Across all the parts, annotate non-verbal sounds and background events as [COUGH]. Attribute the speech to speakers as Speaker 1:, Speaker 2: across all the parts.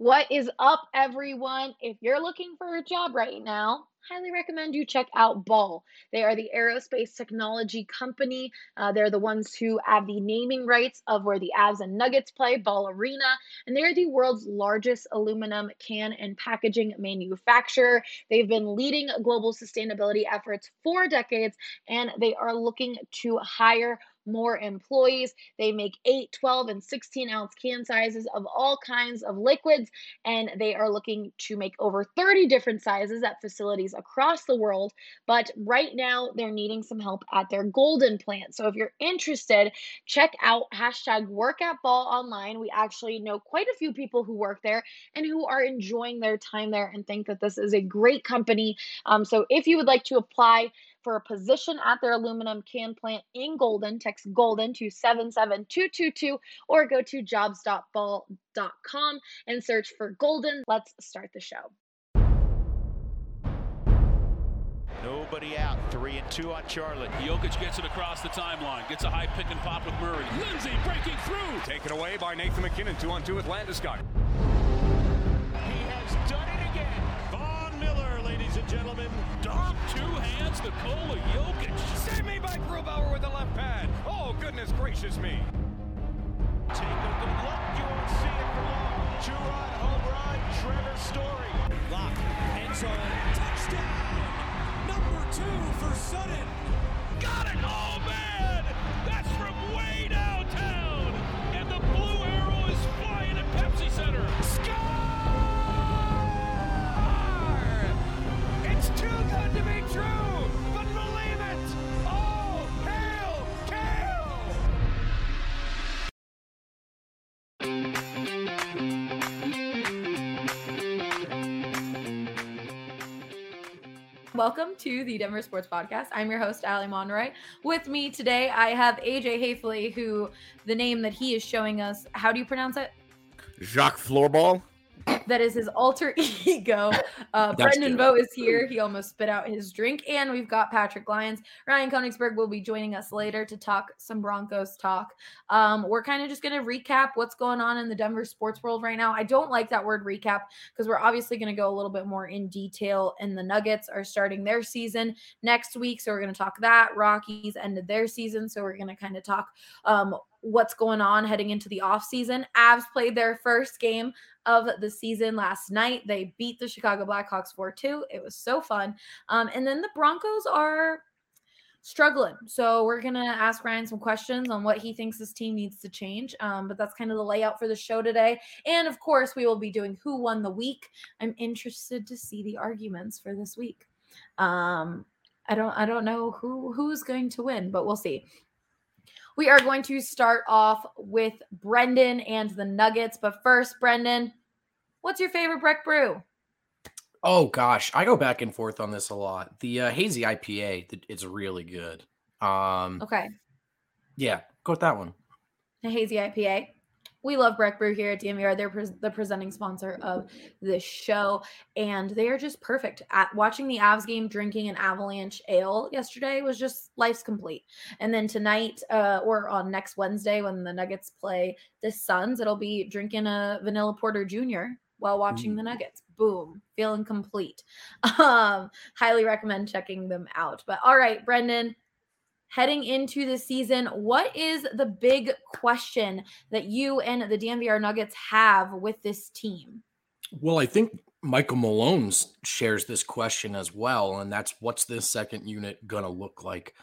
Speaker 1: What is up, everyone? If you're looking for a job right now, highly recommend you check out Ball. They are the aerospace technology company. Uh, they're the ones who have the naming rights of where the Avs and Nuggets play, Ball Arena, and they're the world's largest aluminum can and packaging manufacturer. They've been leading global sustainability efforts for decades, and they are looking to hire more employees. They make 8, 12, and 16 ounce can sizes of all kinds of liquids, and they are looking to make over 30 different sizes at facilities across the world. But right now, they're needing some help at their Golden plant. So if you're interested, check out hashtag work at ball online. We actually know quite a few people who work there and who are enjoying their time there and think that this is a great company. Um, so if you would like to apply, for a position at their aluminum can plant in Golden. Text Golden to 77222 or go to jobs.ball.com and search for Golden. Let's start the show.
Speaker 2: Nobody out. Three and two on Charlotte.
Speaker 3: Jokic gets it across the timeline. Gets a high pick and pop with Murray. Lindsay breaking through.
Speaker 4: Taken away by Nathan MacKinnon. Two on two with Landeskog.
Speaker 3: He has done it again. Von Miller, ladies and gentlemen. Two hands Nikola Jokic.
Speaker 4: Save me by Grubauer with the left pad. Oh, goodness gracious me.
Speaker 3: Take a good look. You won't see it for long. Two-run home run. Trevor Story.
Speaker 5: Lock. End zone. Touchdown. Number two for Sutton.
Speaker 3: Got it. Oh, man.
Speaker 6: Welcome to the Denver Sports Podcast. I'm your host, Ali Monroy. With me today, I have AJ Haefele, who the name that he is showing us, how do you pronounce it?
Speaker 7: Jacques Floorball.
Speaker 6: That is his alter [LAUGHS] ego. Uh, Brendan. Vogt is here. He almost spit out his drink. And we've got Patrick Lyons. Ryan Koenigsberg will be joining us later to talk some Broncos talk. Um, we're kind of just going to recap what's going on in the Denver sports world right now. I don't like that word recap because we're obviously going to go a little bit more in detail. And the Nuggets are starting their season next week. So we're going to talk that. Rockies ended their season. So we're going to kind of talk um, what's going on heading into the offseason. Avs played their first game of the season last night. They beat the Chicago Blackhawks 4 2. It was so fun. Um, and then the Broncos are struggling. So we're to ask Ryan some questions on what he thinks this team needs to change. Um, but that's kind of the layout for the show today. And of course, we will be doing Who Won the Week. I'm interested to see the arguments for this week. Um, I don't I don't know who who's going to win, but we'll see. We are going to start off with Brendan and the Nuggets. But first, Brendan, what's your favorite Breck brew?
Speaker 8: Oh gosh, I go back and forth on this a lot. The uh, hazy IPA, it's really good. Um,
Speaker 6: Okay,
Speaker 8: yeah, go with that one.
Speaker 6: the hazy IPA. We love Breck Brew here at DNVR. They're pres the presenting sponsor of this show, and they are just perfect. At watching the Avs game, drinking an Avalanche ale yesterday was just life's complete. And then tonight, uh, or on next Wednesday when the Nuggets play the Suns, it'll be drinking a vanilla porter junior while watching the Nuggets. Boom, feeling complete. [LAUGHS] Um, highly recommend checking them out. But all right, Brendan, heading into the season, what is the big question that you and the DNVR Nuggets have with this team?
Speaker 8: Well, I think Michael Malone shares this question as well, and that's what's this second unit gonna look like?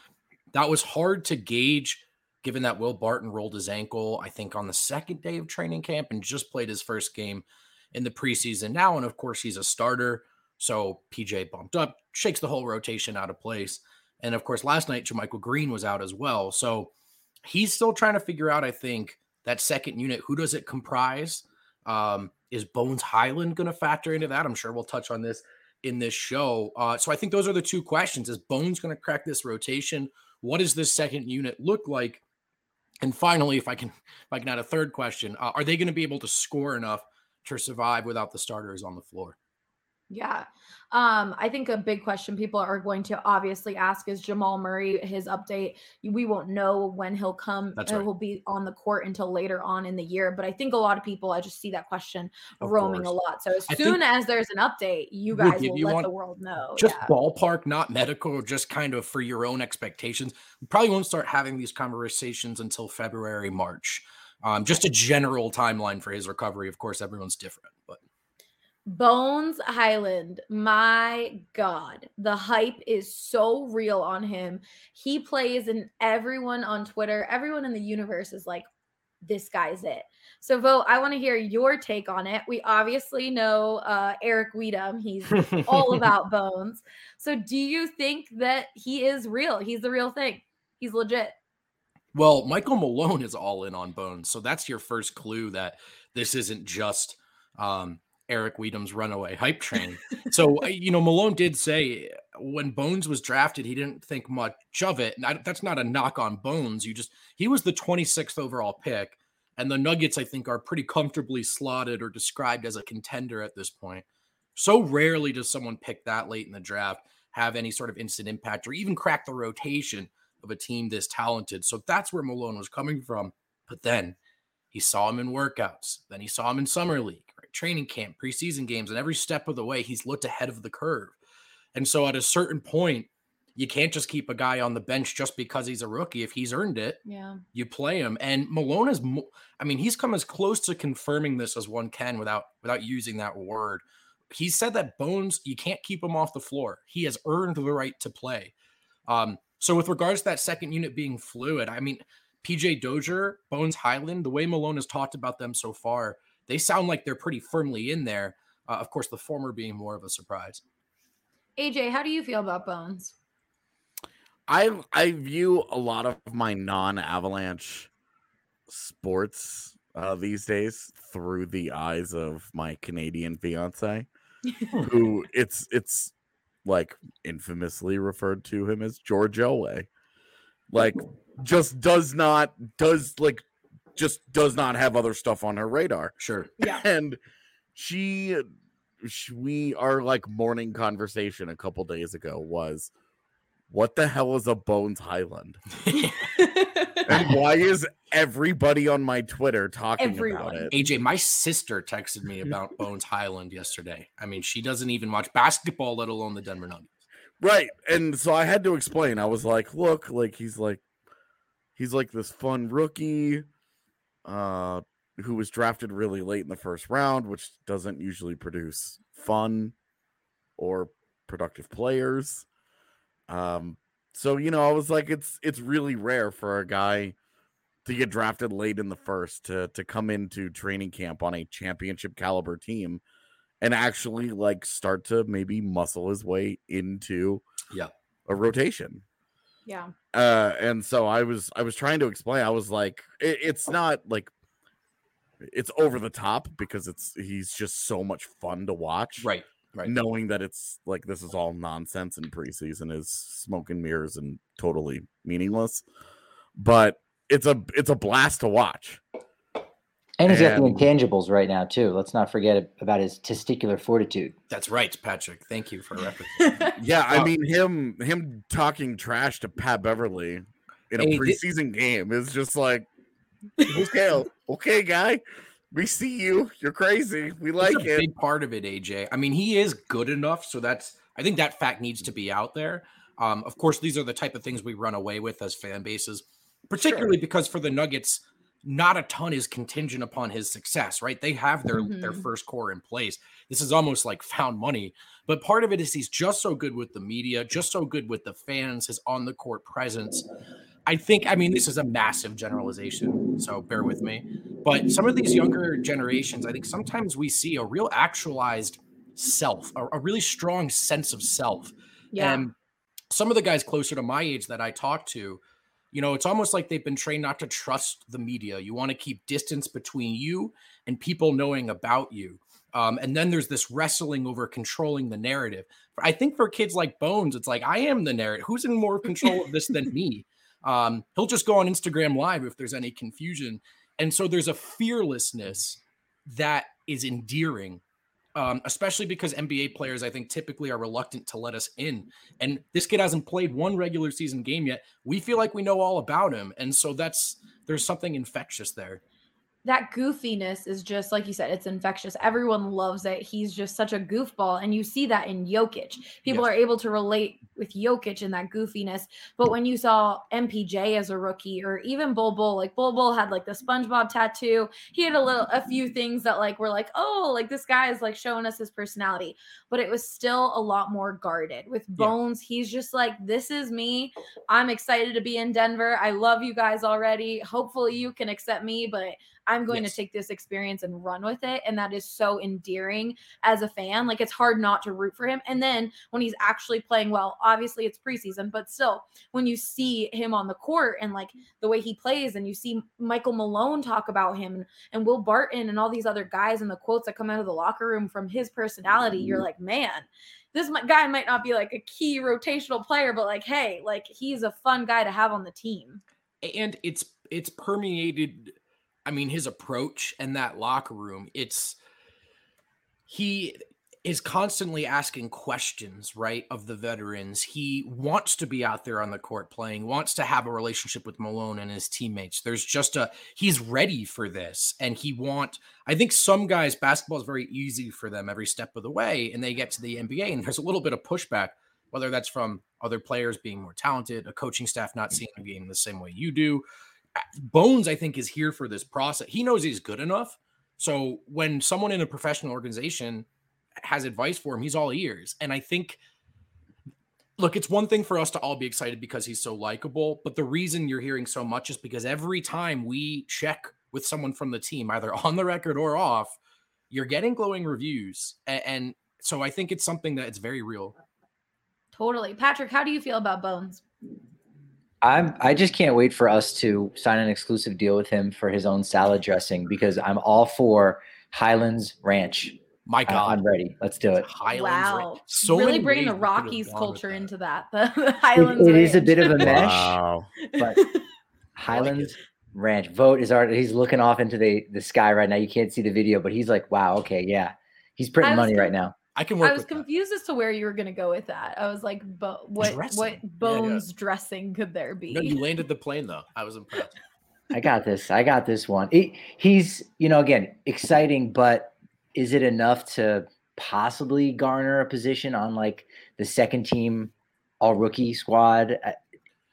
Speaker 8: That was hard to gauge, given that Will Barton rolled his ankle. I think on the second day of training camp and just played his first game in the preseason now, and of course he's a starter. So PJ bumped up, shakes the whole rotation out of place. And of course, last night, JaMychal Green was out as well. So he's still trying to figure out, I think, that second unit. Who does it comprise? Um, is Bones Hyland going to factor into that? I'm sure we'll touch on this in this show. Uh, so I think those are the two questions. Is Bones going to crack this rotation? What does this second unit look like? And finally, if I can, if I can add a third question, uh, are they going to be able to score enough to survive without the starters on the floor?
Speaker 6: Yeah. Um, I think a big question people are going to obviously ask is Jamal Murray, his update. We won't know when he'll come,
Speaker 8: That's
Speaker 6: uh,
Speaker 8: right.
Speaker 6: he'll be on the court until later on in the year. But I think a lot of people, I just see that question
Speaker 8: Of
Speaker 6: roaming
Speaker 8: course.
Speaker 6: a lot. So as
Speaker 8: I
Speaker 6: soon as there's an update, you guys will
Speaker 8: you
Speaker 6: let the world know.
Speaker 8: just
Speaker 6: yeah.
Speaker 8: ballpark, not medical, just kind of for your own expectations. We probably won't start having these conversations until February, March. Um, just a general timeline for his recovery. Of course, everyone's different, but
Speaker 6: Bones Hyland, my God, the hype is so real on him. He plays, and everyone on Twitter, everyone in the universe is like, this guy's it. So, Vogt, I want to hear your take on it. We obviously know uh, Eric Wedum, he's all [LAUGHS] about Bones. So, do you think that he is real? He's the real thing, he's legit.
Speaker 8: Well, Michael Malone is all in on Bones, so that's your first clue that this isn't just um, Eric Wedum's runaway hype train. so uh, you know, Malone did say when Bones was drafted, he didn't think much of it. And I, that's not a knock on Bones. You just he was the 26th overall pick, and the Nuggets I think are pretty comfortably slotted or described as a contender at this point. So rarely does someone pick that late in the draft have any sort of instant impact or even crack the rotation of a team this talented. So that's where Malone was coming from. But then he saw him in workouts. Then he saw him in summer league? Training camp, preseason games, and every step of the way, he's looked ahead of the curve. And so at a certain point, you can't just keep a guy on the bench just because he's a rookie. If he's earned it,
Speaker 6: Yeah.
Speaker 8: you play him. And Malone is, mo- I mean, he's come as close to confirming this as one can without without using that word. He said that Bones, you can't keep him off the floor. He has earned the right to play. Um, so with regards to that second unit being fluid, I mean, PJ Dozier, Bones Hyland, the way Malone has talked about them so far, they sound like they're pretty firmly in there. Uh, of course, the former being more of a surprise.
Speaker 6: AJ, how do you feel about Bones?
Speaker 7: I I view a lot of my non-avalanche sports uh, these days through the eyes of my Canadian fiance, who it's it's like infamously referred to him as George Elway. Like just does not does like just does not have other stuff on her radar.
Speaker 8: Sure.
Speaker 6: Yeah. [LAUGHS]
Speaker 7: And she, sh we are like morning conversation a couple days ago was what the hell is a Bones Hyland? [LAUGHS] And why is everybody on my Twitter talking about it?
Speaker 8: AJ, my sister texted me about [LAUGHS] Bones Hyland yesterday. I mean, she doesn't even watch basketball, let alone the Denver Nuggets.
Speaker 7: Right. And so I had to explain. I was like, look, like he's like he's like this fun rookie uh who was drafted really late in the first round, which doesn't usually produce fun or productive players. Um so you know, I was like it's it's really rare for a guy to get drafted late in the first to to come into training camp on a championship caliber team and actually like start to maybe muscle his way into
Speaker 8: Yeah.
Speaker 7: a rotation
Speaker 6: yeah.
Speaker 7: uh and so i was i was trying to explain i was like it, it's not like it's over the top because it's he's just so much fun to watch
Speaker 8: Right. Right.
Speaker 7: knowing that it's like this is all nonsense in preseason is smoke and mirrors and totally meaningless but it's a it's a blast to watch
Speaker 9: And he's got the intangibles right now too. Let's not forget about his testicular fortitude.
Speaker 8: That's right, Patrick. Thank you for referencing. [LAUGHS]
Speaker 7: yeah i
Speaker 8: Uh,
Speaker 7: mean him him talking trash to pat beverley in a
Speaker 8: Hey, thi-
Speaker 7: preseason game is just like [LAUGHS] okay okay guy we see you you're crazy we like
Speaker 8: That's a
Speaker 7: it
Speaker 8: big part of it, AJ. I mean, he is good enough, so that's I think that fact needs to be out there. Um, of course, these are the type of things we run away with as fan bases, particularly because for the Nuggets, not a ton is contingent upon his success, right? They have their their
Speaker 6: Mhm.
Speaker 8: first core in place. This is almost like found money, but part of it is he's just so good with the media, just so good with the fans, his on the court presence. I think, I mean, this is a massive generalization, so bear with me. But some of these younger generations, I think sometimes we see a real actualized self, a, a really strong sense of self.
Speaker 6: Yeah.
Speaker 8: And some of the guys closer to my age that I talk to, you know, it's almost like they've been trained not to trust the media. You want to keep distance between you and people knowing about you. Um, and then there's this wrestling over controlling the narrative. I think for kids like Bones, it's like, I am the narrative. Who's in more control of this than [LAUGHS] me? Um, he'll just go on Instagram Live if there's any confusion. And so there's a fearlessness that is endearing Um, especially because NBA players, I think, typically are reluctant to let us in. And this kid hasn't played one regular season game yet. We feel like we know all about him. And so that's there's something infectious there
Speaker 6: that goofiness is just like you said, it's infectious. Everyone loves it. He's just such a goofball, and you see that in Jokic. People yes. are able to relate with Jokic and that goofiness. But when you saw MPJ as a rookie, or even Bol Bol, like Bol Bol had like the SpongeBob tattoo. He had a little, a few things that like were like, oh, like this guy is like showing us his personality. But it was still a lot more guarded. With Bones, yeah. he's just like, this is me. I'm excited to be in Denver. I love you guys already. Hopefully, you can accept me, but I'm going yes. to take this experience and run with it. And that is so endearing as a fan. Like it's hard not to root for him. And then when he's actually playing well, obviously it's preseason, but still, when you see him on the court and like the way he plays, and you see Michael Malone talk about him and, and Will Barton and all these other guys and the quotes that come out of the locker room from his personality, you're like, man, this guy might not be like a key rotational player, but like, hey, like he's a fun guy to have on the team.
Speaker 8: And it's it's permeated I mean, his approach and that locker room, it's he is constantly asking questions, right, of the veterans. He wants to be out there on the court playing, wants to have a relationship with Malone and his teammates. There's just a he's ready for this and he want I think some guys basketball is very easy for them every step of the way and they get to the NBA and there's a little bit of pushback whether that's from other players being more talented, a coaching staff not seeing the game the same way you do, Bones, I think, is here for this process. He knows he's good enough. So when someone in a professional organization has advice for him, he's all ears. And I think, look, it's one thing for us to all be excited because he's so likable. But the reason you're hearing so much is because every time we check with someone from the team, either on the record or off, you're getting glowing reviews. And, so I think it's something that it's very real.
Speaker 6: Totally. Patrick, how do you feel about Bones?
Speaker 9: I'm I just can't wait for us to sign an exclusive deal with him for his own salad dressing because I'm all for Highlands Ranch.
Speaker 8: My God,
Speaker 9: I'm ready. Let's do it.
Speaker 6: Highlands wow, Ranch. so really bringing the Rockies culture that. into that. The, the Highlands.
Speaker 9: it, it is a bit of a mesh, wow. but [LAUGHS] Highlands Ranch. Vogt is already. He's looking off into the the sky right now. You can't see the video, but he's like, "Wow, okay, yeah." He's printing money right now.
Speaker 8: I can work.
Speaker 6: I was confused that. as to where you were going to go with that. I was like, but what dressing. what bones yeah, yeah. dressing could there be?
Speaker 8: No, you [LAUGHS] landed the plane though. I was impressed.
Speaker 9: I got this. I got this one. He, he's, you know, again, exciting, but is it enough to possibly garner a position on like the second team all rookie squad? Uh,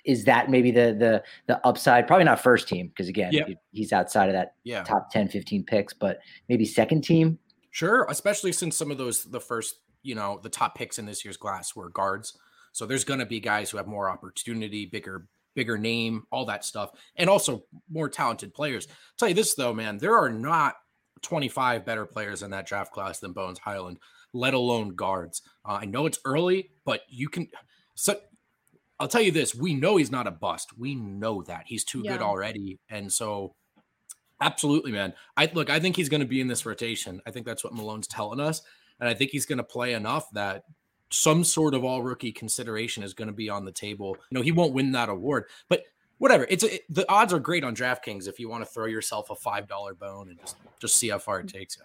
Speaker 9: is that maybe the the the upside? Probably not first team because again, yep. he's outside of that yeah. top 10, 15 picks, but maybe second team
Speaker 8: Sure, especially since some of those the first, you know, the top picks in this year's class were guards. So there's going to be guys who have more opportunity, bigger bigger name, all that stuff, and also more talented players. I'll tell you this though, man, there are not 25 better players in that draft class than Bones Hyland, let alone guards. Uh, I know it's early, but you can. So I'll tell you this: we know he's not a bust. We know that he's too yeah. good already, and so Absolutely, man. I look, I think he's going to be in this rotation. I think that's what Malone's telling us. And I think he's going to play enough that some sort of all rookie consideration is going to be on the table. You know, he won't win that award, but whatever. It's a, it, the odds are great on DraftKings if you want to throw yourself a $5 bone and just just see how far it mm. takes you.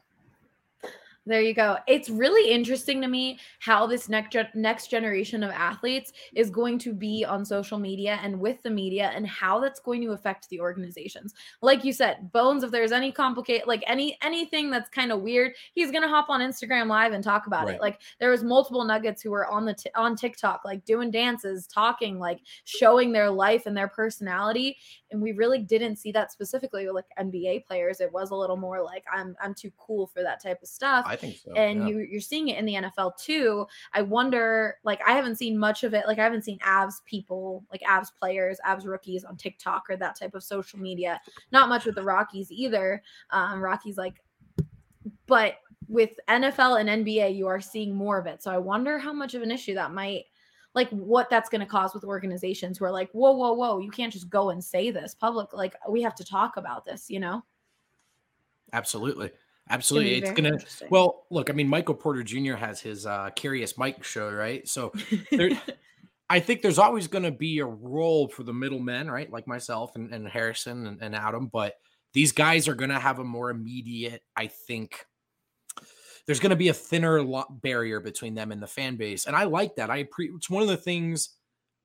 Speaker 6: There you go. It's really interesting to me how this next ge- next generation of athletes is going to be on social media and with the media and how that's going to affect the organizations. Like you said, Bones if there's any complicate like any anything that's kind of weird, he's going to hop on Instagram live and talk about right. it. Like there was multiple nuggets who were on the t- on TikTok like doing dances, talking, like showing their life and their personality and we really didn't see that specifically with like NBA players. It was a little more like I'm I'm too cool for that type of stuff.
Speaker 8: I think so.
Speaker 6: And
Speaker 8: yeah.
Speaker 6: you you're seeing it in the NFL too. I wonder, like I haven't seen much of it. Like I haven't seen abs people, like abs players, abs rookies on TikTok or that type of social media. Not much with the Rockies either. Um, Rockies like, but with NFL and NBA, you are seeing more of it. So I wonder how much of an issue that might like what that's going to cause with organizations who are like, whoa, whoa, whoa, you can't just go and say this public. Like we have to talk about this, you know?
Speaker 8: Absolutely. Absolutely. It's gonna, it's gonna well look, I mean, Michael Porter Jr. has his uh Curious Mike show, right? So there [LAUGHS] I think there's always gonna be a role for the middlemen, right? Like myself and, and Harrison and, and Adam, but these guys are gonna have a more immediate, I think, there's going to be a thinner barrier between them and the fan base, and I like that. I pre- it's one of the things.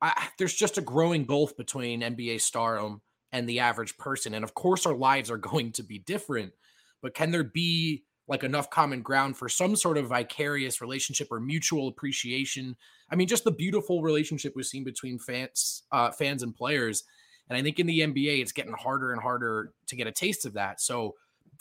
Speaker 8: I, there's just a growing gulf between NBA stardom and the average person, and of course, our lives are going to be different. But can there be like enough common ground for some sort of vicarious relationship or mutual appreciation? I mean, just the beautiful relationship we've seen between fans, uh, fans and players. And I think in the NBA, it's getting harder and harder to get a taste of that. So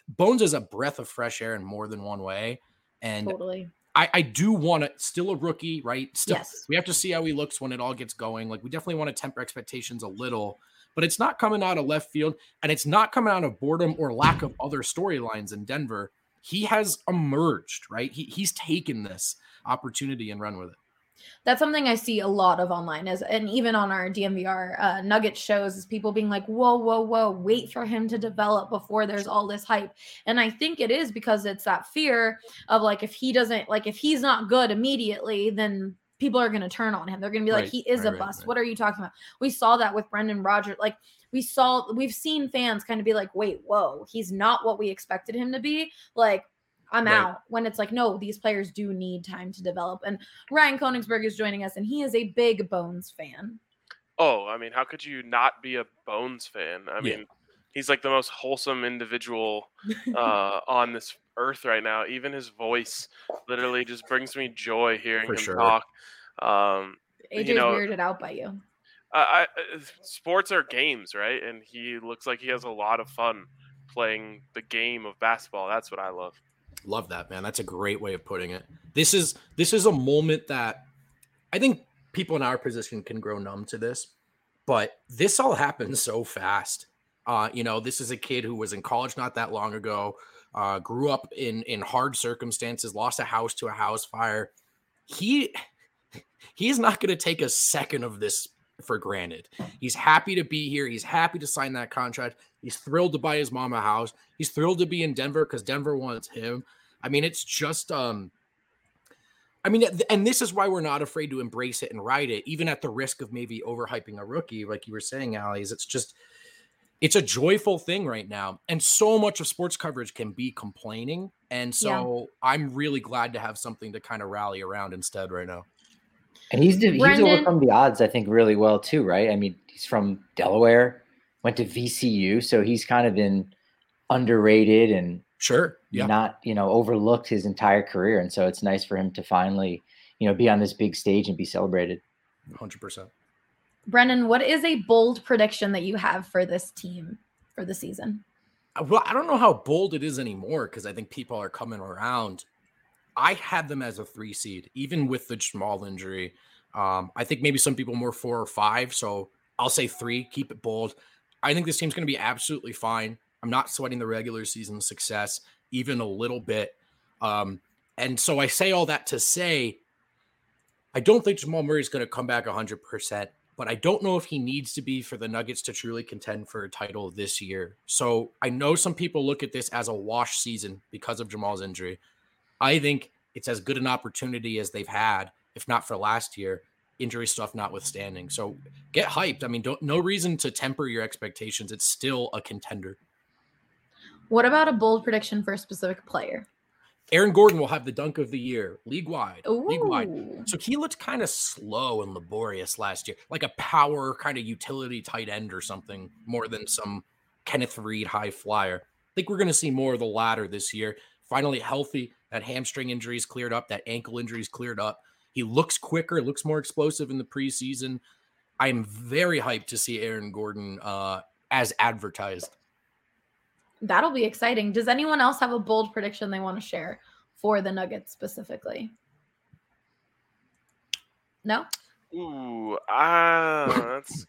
Speaker 8: Bones is a breath of fresh air in more than one way. And
Speaker 6: Totally.
Speaker 8: I, I do want to still a rookie, right? Still,
Speaker 6: Yes.
Speaker 8: we have to see how he looks when it all gets going. Like we definitely want to temper expectations a little, but it's not coming out of left field, and it's not coming out of boredom or lack of other storylines in Denver. He has emerged, right? He, he's taken this opportunity and run with it.
Speaker 6: That's something I see a lot of online as and even on our DNVR uh, Nugget shows is people being like, whoa, whoa, whoa, wait for him to develop before there's all this hype. And I think it is because it's that fear of like if he doesn't like if he's not good immediately, then people are gonna turn on him. They're gonna be like,
Speaker 8: Right,
Speaker 6: he is
Speaker 8: right,
Speaker 6: a bust.
Speaker 8: right.
Speaker 6: What are you talking about? We saw that with Brendan Rodgers. Like we saw we've seen fans kind of be like, wait, whoa, he's not what we expected him to be. Like I'm
Speaker 8: Right.
Speaker 6: out when it's like, no, these players do need time to develop. And Ryan Koenigsberg is joining us, and he is a big Bones fan.
Speaker 10: Oh, I mean, how could you not be a Bones fan? I
Speaker 8: Yeah.
Speaker 10: mean, he's like the most wholesome individual [LAUGHS] uh, on this earth right now. Even his voice literally just brings me joy hearing
Speaker 8: For
Speaker 10: him
Speaker 8: sure.
Speaker 10: talk. Um,
Speaker 6: AJ's
Speaker 10: you know,
Speaker 6: weirded out by you.
Speaker 10: I, I, uh, sports are games, right? And he looks like he has a lot of fun playing the game of basketball. That's what I love.
Speaker 8: Love that, man. That's a great way of putting it. This is this is a moment that I think people in our position can grow numb to this, but this all [LAUGHS] happened so fast. Uh, you know, this is a kid who was in college not that long ago, uh, grew up in in hard circumstances, lost a house to a house fire. He [LAUGHS] he's not going to take a second of this for granted. He's happy to be here. He's happy to sign that contract. He's thrilled to buy his mom a house. He's thrilled to be in Denver because Denver wants him. I mean, it's just um I mean, and this is why we're not afraid to embrace it and ride it, even at the risk of maybe overhyping a rookie, like you were saying, Ali. Is it's just it's a joyful thing right now. And so much of sports coverage can be complaining. And so I'm really glad to have something to kind of rally around instead right now.
Speaker 9: And he's he's
Speaker 6: Brendan-
Speaker 9: overcome the odds, I think, really well too, right? I mean, he's from Delaware, went to VCU, so he's kind of been underrated and
Speaker 8: Sure. Yeah.
Speaker 9: not, you know, overlooked his entire career. And so it's nice for him to finally, you know, be on this big stage and be celebrated.
Speaker 8: 100%.
Speaker 6: Brendan, what is a bold prediction that you have for this team for the season?
Speaker 8: Uh, Well, I don't know how bold it is anymore because I think people are coming around. I had them as a three seed, even with the Jamal injury. Um, I think maybe some people more four or five. So I'll say three, keep it bold. I think this team's going to be absolutely fine. I'm not sweating the regular season success even a little bit. Um, and so I say all that to say, I don't think Jamal Murray is going to come back 100%, but I don't know if he needs to be for the Nuggets to truly contend for a title this year. So I know some people look at this as a wash season because of Jamal's injury. I think it's as good an opportunity as they've had, if not for last year, injury stuff notwithstanding. So get hyped. I mean, don't no reason to temper your expectations. It's still a contender.
Speaker 6: What about a bold prediction for a specific player?
Speaker 8: Aaron Gordon will have the dunk of the year, league wide. League wide. So he looked kind of slow and laborious last year, like a power kind of utility tight end or something, more than some Kenneth Faried high flyer. I think we're going to see more of the latter this year. Finally healthy. That hamstring injury is cleared up. That ankle injury is cleared up. He looks quicker, looks more explosive in the preseason. I'm very hyped to see Aaron Gordon uh, as advertised.
Speaker 6: That'll be exciting. Does anyone else have a bold prediction they want to share for the Nuggets specifically? No?
Speaker 10: Ooh, ah, that's.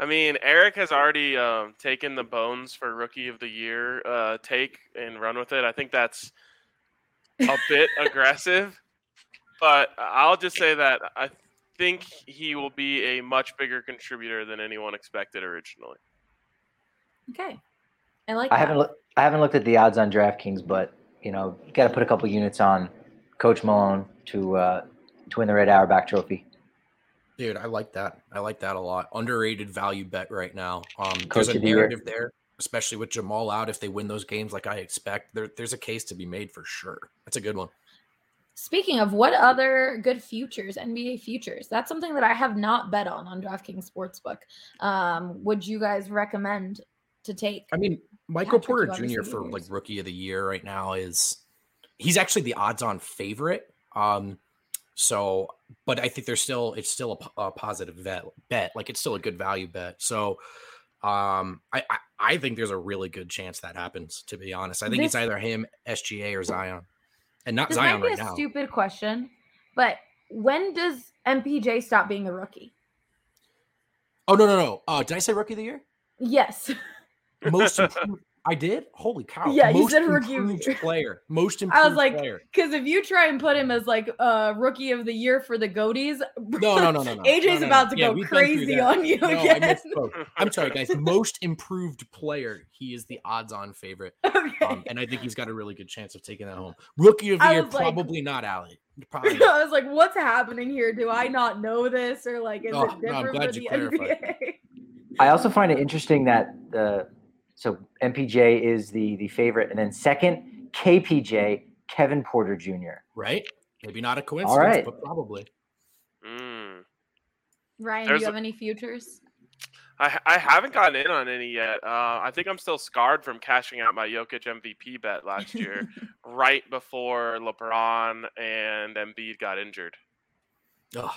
Speaker 10: I mean, Eric has already um, taken the bones for rookie of the year uh, take and run with it. I think that's a bit aggressive, but I'll just say that I think he will be a much bigger contributor than anyone expected originally.
Speaker 6: Okay. I like
Speaker 9: I
Speaker 6: that.
Speaker 9: haven't loo- I haven't looked at the odds on DraftKings, but you know, you got to put a couple units on Coach Malone to uh, to win the Red Auerbach Trophy.
Speaker 8: Dude, I like that. I like that a lot. Underrated value bet right now. Um,
Speaker 9: Coach
Speaker 8: there's a
Speaker 9: of year.
Speaker 8: narrative there. Especially with Jamal out. If they win those games like I expect, there, there's a case to be made for sure. That's a good one.
Speaker 6: Speaking of what other good futures, NBA futures, that's something that I have not bet on on DraftKings Sportsbook. Um, would you guys recommend to take?
Speaker 8: I mean, Michael
Speaker 6: Patrick,
Speaker 8: Porter Jr. for
Speaker 6: yours.
Speaker 8: like rookie of the year right now is he's actually the odds-on favorite. Um, so, but I think there's still it's still a, a positive bet. Bet like it's still a good value bet. So, um, I, I I think there's a really good chance that happens. To be honest, I think it's either him, SGA, or Zion, and not
Speaker 6: This
Speaker 8: Zion
Speaker 6: might be
Speaker 8: right
Speaker 6: a
Speaker 8: now.
Speaker 6: stupid question, but when does MPJ stop being a rookie?
Speaker 8: oh no no no! Uh, did I say rookie of the year?
Speaker 6: Yes.
Speaker 8: Most [LAUGHS] improved. I did. Holy cow!
Speaker 6: Yeah, you
Speaker 8: most
Speaker 6: said rookie
Speaker 8: improved player. [LAUGHS] Most improved
Speaker 6: I was like, because if you try and put him as like uh rookie of the year for the Goaties,
Speaker 8: No, no, no, no, no. [LAUGHS]
Speaker 6: AJ's
Speaker 8: no, no,
Speaker 6: about
Speaker 8: no.
Speaker 6: to
Speaker 8: Yeah,
Speaker 6: go
Speaker 8: we've been through
Speaker 6: crazy on you
Speaker 8: No, I
Speaker 6: again.
Speaker 8: misspoke. [LAUGHS] I'm sorry, guys. Most improved player. He is the odds-on favorite,
Speaker 6: okay.
Speaker 8: um, and I think he's got a really good chance of taking that home. Rookie of the
Speaker 6: I
Speaker 8: year,
Speaker 6: was like-
Speaker 8: probably not Allie. Probably not.
Speaker 6: I was like, what's happening here? Do I not know this? Or like is
Speaker 8: Oh,
Speaker 6: it
Speaker 8: no, I'm
Speaker 6: different
Speaker 8: glad
Speaker 6: for the
Speaker 8: clarified.
Speaker 6: NBA?
Speaker 9: I also find it interesting that the so MPJ is the the favorite, and then second KPJ Kevin Porter Jr.
Speaker 8: Right? Maybe not a coincidence,
Speaker 9: right.
Speaker 8: but probably.
Speaker 10: Mm.
Speaker 6: Ryan,
Speaker 10: There's
Speaker 6: do you
Speaker 10: a-
Speaker 6: have any futures?
Speaker 10: I I haven't gotten in on any yet. Uh, I think I'm still scarred from cashing out my Jokic MVP bet last year, [LAUGHS] right before LeBron and Embiid got injured.
Speaker 8: Ugh.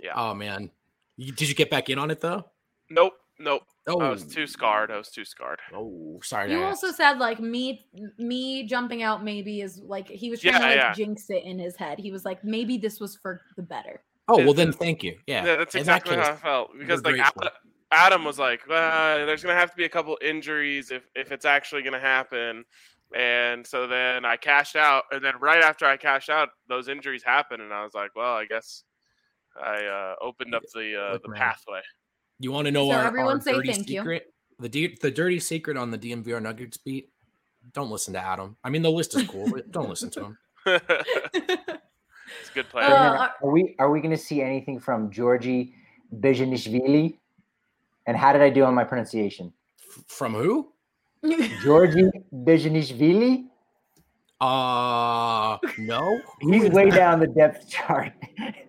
Speaker 10: Yeah.
Speaker 8: Oh man. You, did you get back in on it though?
Speaker 10: Nope, nope.
Speaker 8: Oh,
Speaker 10: I was too scarred. I was too scarred.
Speaker 8: oh, sorry.
Speaker 6: You also
Speaker 8: ask.
Speaker 6: said like me me jumping out maybe is like he was trying to like
Speaker 10: yeah.
Speaker 6: jinx it in his head. He was like maybe this was for the better.
Speaker 8: Oh well, then thank you. Yeah,
Speaker 10: Yeah, that's
Speaker 8: in that
Speaker 10: exactly how I felt because like
Speaker 8: grateful.
Speaker 10: Ad- Adam was like, uh, "There's gonna have to be a couple injuries if if it's actually gonna happen," and so then I cashed out, and then right after I cashed out, those injuries happened, and I was like, "Well, I guess I uh, opened up the uh, the
Speaker 8: man.
Speaker 10: pathway."
Speaker 8: You want to know
Speaker 6: So
Speaker 8: our,
Speaker 6: everyone
Speaker 8: our
Speaker 6: say
Speaker 8: dirty
Speaker 6: thank you.
Speaker 8: secret? The de- the dirty secret on the DNVR Nuggets beat. Don't listen to Adam. I mean, the list is cool, but don't listen to him. [LAUGHS]
Speaker 10: it's a good player.
Speaker 6: Uh,
Speaker 9: are we are we going to see anything from Giorgi Bezhanishvili? And how did I do on my pronunciation?
Speaker 8: F- From who? [LAUGHS]
Speaker 9: Giorgi Bezhanishvili?
Speaker 8: Uh no.
Speaker 9: He's way
Speaker 8: that?
Speaker 9: down the depth chart [LAUGHS]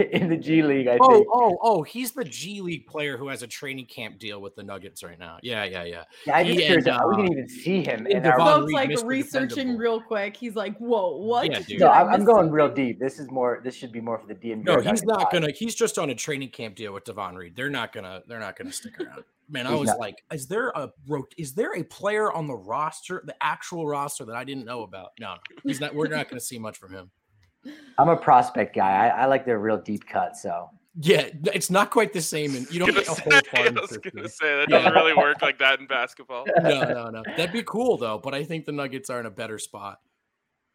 Speaker 9: [LAUGHS] in the G League, I
Speaker 8: Oh,
Speaker 9: think.
Speaker 8: oh, oh, he's the G League player who has a training camp deal with the Nuggets right now. Yeah, yeah, yeah.
Speaker 9: Yeah, I just
Speaker 8: he
Speaker 9: curious
Speaker 8: and,
Speaker 9: how we can
Speaker 8: uh,
Speaker 9: even see him
Speaker 8: and
Speaker 9: in
Speaker 8: Devon
Speaker 6: Folks like
Speaker 8: Mr.
Speaker 6: researching
Speaker 8: Dependable.
Speaker 6: real quick. He's like, whoa, what?
Speaker 8: Yeah, dude.
Speaker 9: No,
Speaker 6: I
Speaker 9: I'm, I'm going real deep. This is more. This should be more for the DMV.
Speaker 8: No, he's not gonna. He's just on a training camp deal with Davon Reed. They're not gonna. They're not gonna stick around. Man, I was
Speaker 9: not.
Speaker 8: like, is there a rot- is there a player on the roster, the actual roster that I didn't know about? No, no, he's not. We're not gonna see much from him.
Speaker 9: I'm a prospect guy. I, I like their real deep cut. So
Speaker 8: Yeah, it's not quite the same, and you don't get a
Speaker 10: say-
Speaker 8: whole farm
Speaker 10: I was gonna say that doesn't really work like that in basketball.
Speaker 8: No, no, no. That'd be cool though, but I think the Nuggets are in a better spot.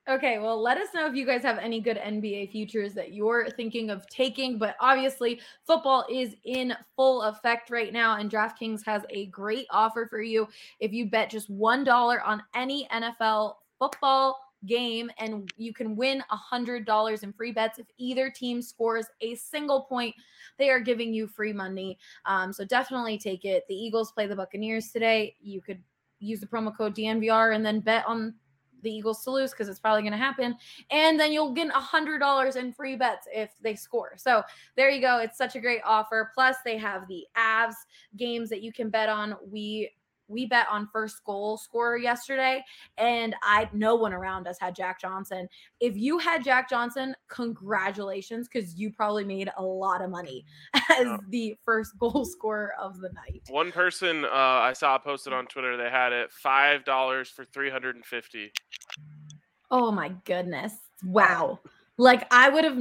Speaker 6: Okay, well, let us know if you guys have any good NBA futures that you're thinking of taking. But obviously, football is in full effect right now, and DraftKings has a great offer for you. If you bet just $1 on any NFL football game, and you can win a $100 in free bets if either team scores a single point, they are giving you free money. Um, so definitely take it. The Eagles play the Buccaneers today. You could use the promo code DNVR and then bet on the Eagles to lose because it's probably going to happen. And then you'll get a hundred dollars in free bets if they score. So there you go. It's such a great offer. Plus, they have the Avs games that you can bet on. We we bet on first goal scorer yesterday, and I no one around us had Jack Johnson. If you had Jack Johnson, congratulations, because you probably made a lot of money [LAUGHS] as
Speaker 10: Yeah.
Speaker 6: the first goal [LAUGHS] scorer of the night.
Speaker 10: One person uh, I saw posted on Twitter, they had it five dollars for three hundred and fifty.
Speaker 6: Oh my goodness. Wow. Like I would have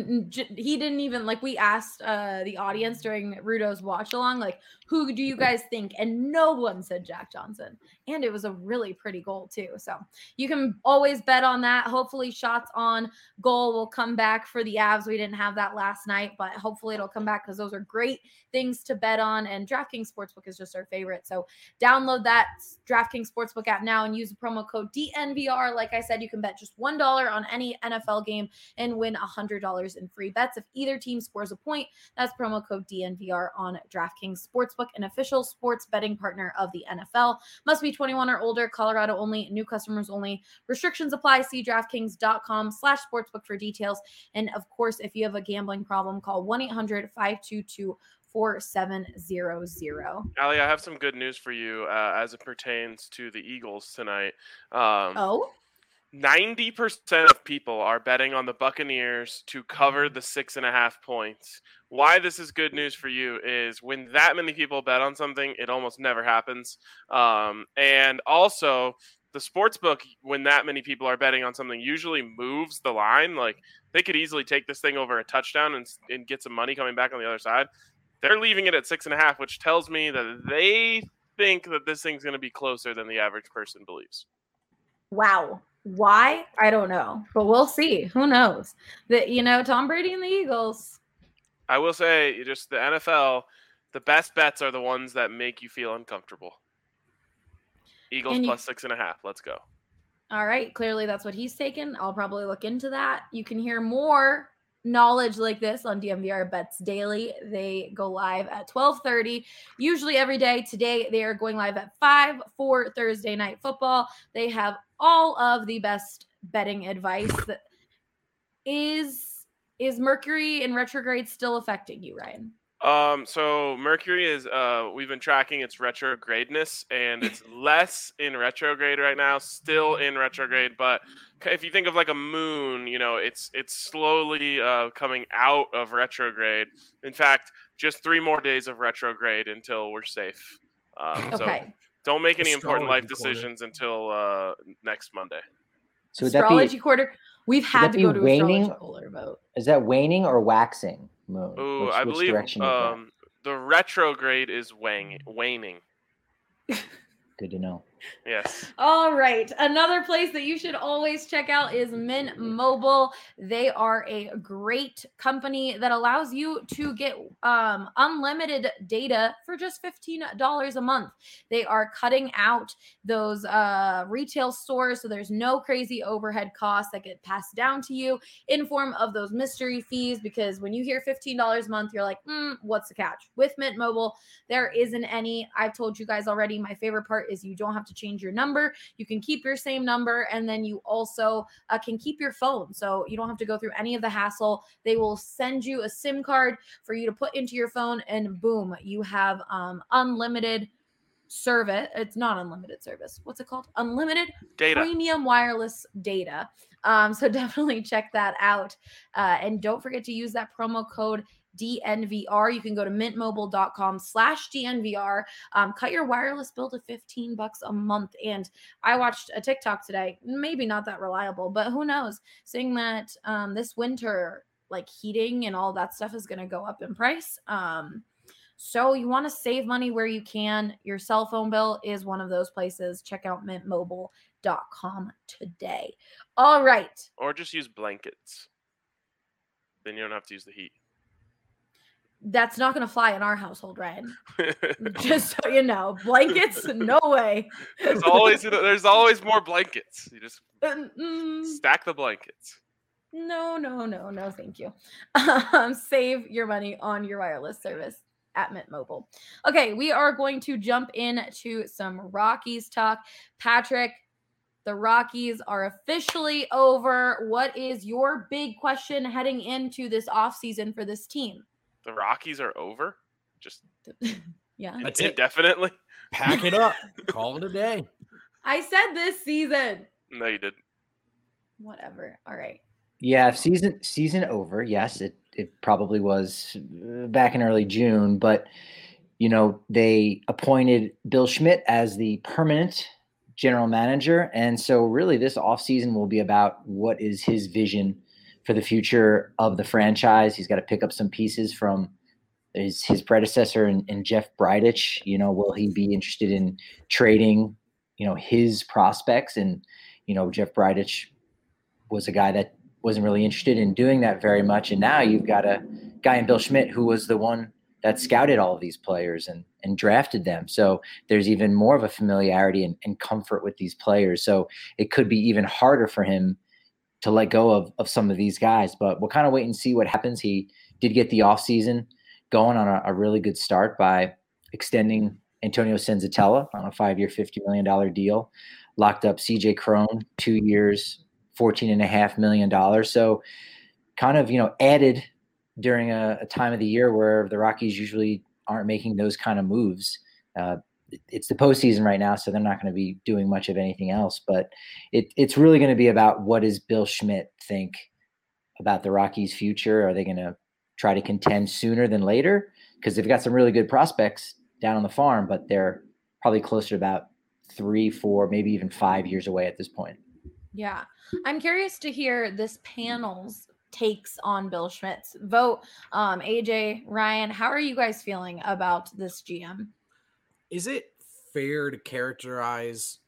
Speaker 6: he didn't even like we asked uh the audience during Rudo's watch along like who do you guys think and no one said Jack Johnson and it was a really pretty goal too. So you can always bet on that. Hopefully shots on goal will come back for the Avs. We didn't have that last night, but hopefully it'll come back cuz those are great things to bet on and DraftKings Sportsbook is just our favorite. So download that DraftKings Sportsbook app now and use the promo code DNVR. Like I said, you can bet just $1 on any NFL game and win win $100 in free bets if either team scores a point. That's promo code DNVR on DraftKings Sportsbook, an official sports betting partner of the NFL. Must be 21 or older, Colorado only, new customers only. Restrictions apply. See DraftKings.com slash sportsbook for details. And of course, if you have a gambling problem, call 1 800 522 4700.
Speaker 10: Ali, I have some good news for you uh, as it pertains to the Eagles tonight. Um,
Speaker 6: oh?
Speaker 10: 90% of people are betting on the Buccaneers to cover the six and a half points. Why this is good news for you is when that many people bet on something, it almost never happens. Um, and also, the sports book, when that many people are betting on something, usually moves the line. Like they could easily take this thing over a touchdown and, and get some money coming back on the other side. They're leaving it at six and a half, which tells me that they think that this thing's going to be closer than the average person believes.
Speaker 6: Wow. Why? I don't know, but we'll see. Who knows? That you know, Tom Brady and the Eagles.
Speaker 10: I will say, just the NFL, the best bets are the ones that make you feel uncomfortable. Eagles
Speaker 6: you-
Speaker 10: plus six and a half. Let's go.
Speaker 6: All right, clearly that's what he's taken. I'll probably look into that. You can hear more knowledge like this on DNVR Bets Daily. They go live at 12:30 usually every day. Today they are going live at 5 for Thursday night football. They have all of the best betting advice that is is Mercury in retrograde still affecting you, Ryan?
Speaker 10: Um, so Mercury is uh we've been tracking its retrogradeness and it's [LAUGHS] less in retrograde right now, still in retrograde, but if you think of like a moon, you know, it's it's slowly uh coming out of retrograde. In fact, just three more days of retrograde until we're safe. Um, [LAUGHS] so
Speaker 6: Okay.
Speaker 10: don't make any important life
Speaker 8: Astrology quarter.
Speaker 10: decisions until uh next Monday.
Speaker 9: So would that
Speaker 6: astrology
Speaker 9: be
Speaker 6: quarter. We've had to go to
Speaker 9: waning?
Speaker 6: astrology quarter vote.
Speaker 9: is that waning or waxing moon?
Speaker 10: Ooh,
Speaker 9: Which-
Speaker 10: I
Speaker 9: which
Speaker 10: believe
Speaker 9: direction
Speaker 10: um the retrograde is wang- waning. [LAUGHS]
Speaker 9: Good to know.
Speaker 10: Yes.
Speaker 6: All right. Another place that you should always check out is Mint Mobile. They are a great company that allows you to get um, unlimited data for just $15 a month. They are cutting out those uh, retail stores, so there's no crazy overhead costs that get passed down to you in form of those mystery fees. Because when you hear $15 a month, you're like, mm, what's the catch? With Mint Mobile, there isn't any. I've told you guys already. My favorite part is you don't have to change your number. You can keep your same number, and then you also uh, can keep your phone. So you don't have to go through any of the hassle. They will send you a SIM card for you to put into your phone, and boom, you have um, unlimited service. It's not unlimited service. What's it called? Unlimited
Speaker 10: Data.
Speaker 6: premium wireless data. Um, so [LAUGHS] definitely check that out. Uh, and don't forget to use that promo code DNVR. You can go to mintmobile.com slash DNVR. Um, cut your wireless bill to 15 bucks a month. And I watched a TikTok today, maybe not that reliable, but who knows, saying that um, this winter, like heating and all that stuff is going to go up in price. Um, so you want to save money where you can. Your cell phone bill is one of those places. Check out mintmobile.com today. All right.
Speaker 10: Or just use blankets. Then you don't have to use the heat.
Speaker 6: That's not going to fly in our household, Ryan. [LAUGHS] Just so you know, blankets, no way.
Speaker 10: there's always there's always more blankets. You just [LAUGHS]
Speaker 6: Mm,
Speaker 10: stack the blankets.
Speaker 6: no, no, no, no, thank you. Um, save your money on your wireless service at Mint Mobile. Okay, we are going to jump into some Rockies talk. Patrick, the Rockies are officially over. What is your big question heading into this offseason for this team?
Speaker 10: The Rockies are over. Just [LAUGHS]
Speaker 6: Yeah.
Speaker 8: That's it.
Speaker 10: indefinitely.
Speaker 8: Pack it up. Call it a day.
Speaker 6: I said this season.
Speaker 10: No, you didn't.
Speaker 6: Whatever. All right.
Speaker 9: Yeah, season season over. Yes, it it probably was uh, back in early June, but you know they appointed Bill Schmidt as the permanent general manager, and so really this offseason will be about what is his vision for the future of the franchise. He's got to pick up some pieces from his his predecessor and, Jeff Bridich. You know, will he be interested in trading? You know, his prospects and you know Jeff Bridich was a guy that wasn't really interested in doing that very much. And now you've got a guy in Bill Schmidt who was the one that scouted all of these players and, and drafted them. So there's even more of a familiarity and, and comfort with these players. So it could be even harder for him to let go of, of some of these guys. But we'll kind of wait and see what happens. He did get the offseason going on a, a really good start by extending Antonio Senzatela on a five year, $50 million deal, locked up CJ Cron, two years, $14.5 million. So kind of, you know, added during a, a, time of the year where the Rockies usually aren't making those kind of moves. Uh, it's the postseason right now, so they're not going to be doing much of anything else. But it, it's really going to be about what does Bill Schmidt think about the Rockies' future? Are they going to try to contend sooner than later? Because they've got some really good prospects down on the farm, but they're probably closer to about three, four, maybe even five years away at this point.
Speaker 6: Yeah. I'm curious to hear this panel's takes on Bill Schmidt's vote. Um, AJ, Ryan, how are you guys feeling about this GM?
Speaker 8: Is it fair to characterize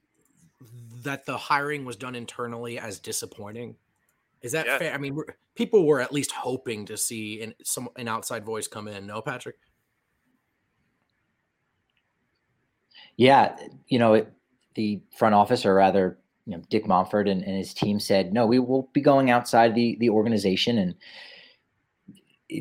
Speaker 8: that the hiring was done internally as disappointing? Is that yeah. fair? I mean, people were at least hoping to see an, some an outside voice come in. No, Patrick.
Speaker 9: Yeah, you know, it, the front office, or rather, you know, Dick Monfort and, and his team said, no, we will be going outside the the organization, and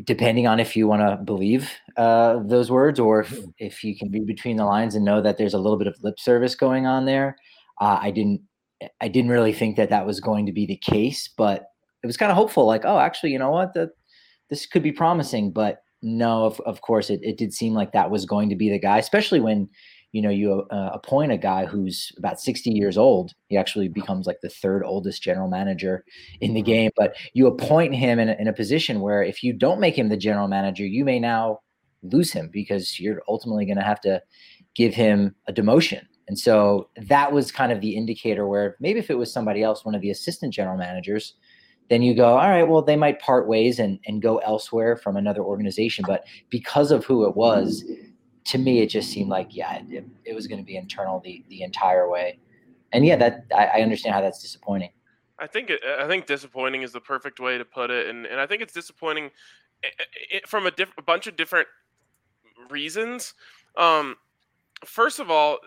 Speaker 9: depending on if you want to believe uh, those words or if, mm-hmm. if you can read between the lines and know that there's a little bit of lip service going on there. Uh, I didn't I didn't really think that that was going to be the case, but it was kind of hopeful. Like, oh, actually, you know what, the, this could be promising. But no, of, of course, it, it did seem like that was going to be the guy, especially when you know you uh, appoint a guy who's about 60 years old he actually becomes like the third oldest general manager in the mm-hmm. game but you appoint him in a, in a position where if you don't make him the general manager you may now lose him because you're ultimately going to have to give him a demotion and so that was kind of the indicator where maybe if it was somebody else one of the assistant general managers then you go all right well they might part ways and, and go elsewhere from another organization but because of who it was to me, it just seemed like yeah, it, it was going to be internal the the entire way, and yeah, that I, I understand how that's disappointing.
Speaker 10: I think it, I think disappointing is the perfect way to put it, and and I think it's disappointing it, from a, diff, a bunch of different reasons. Um, first of all,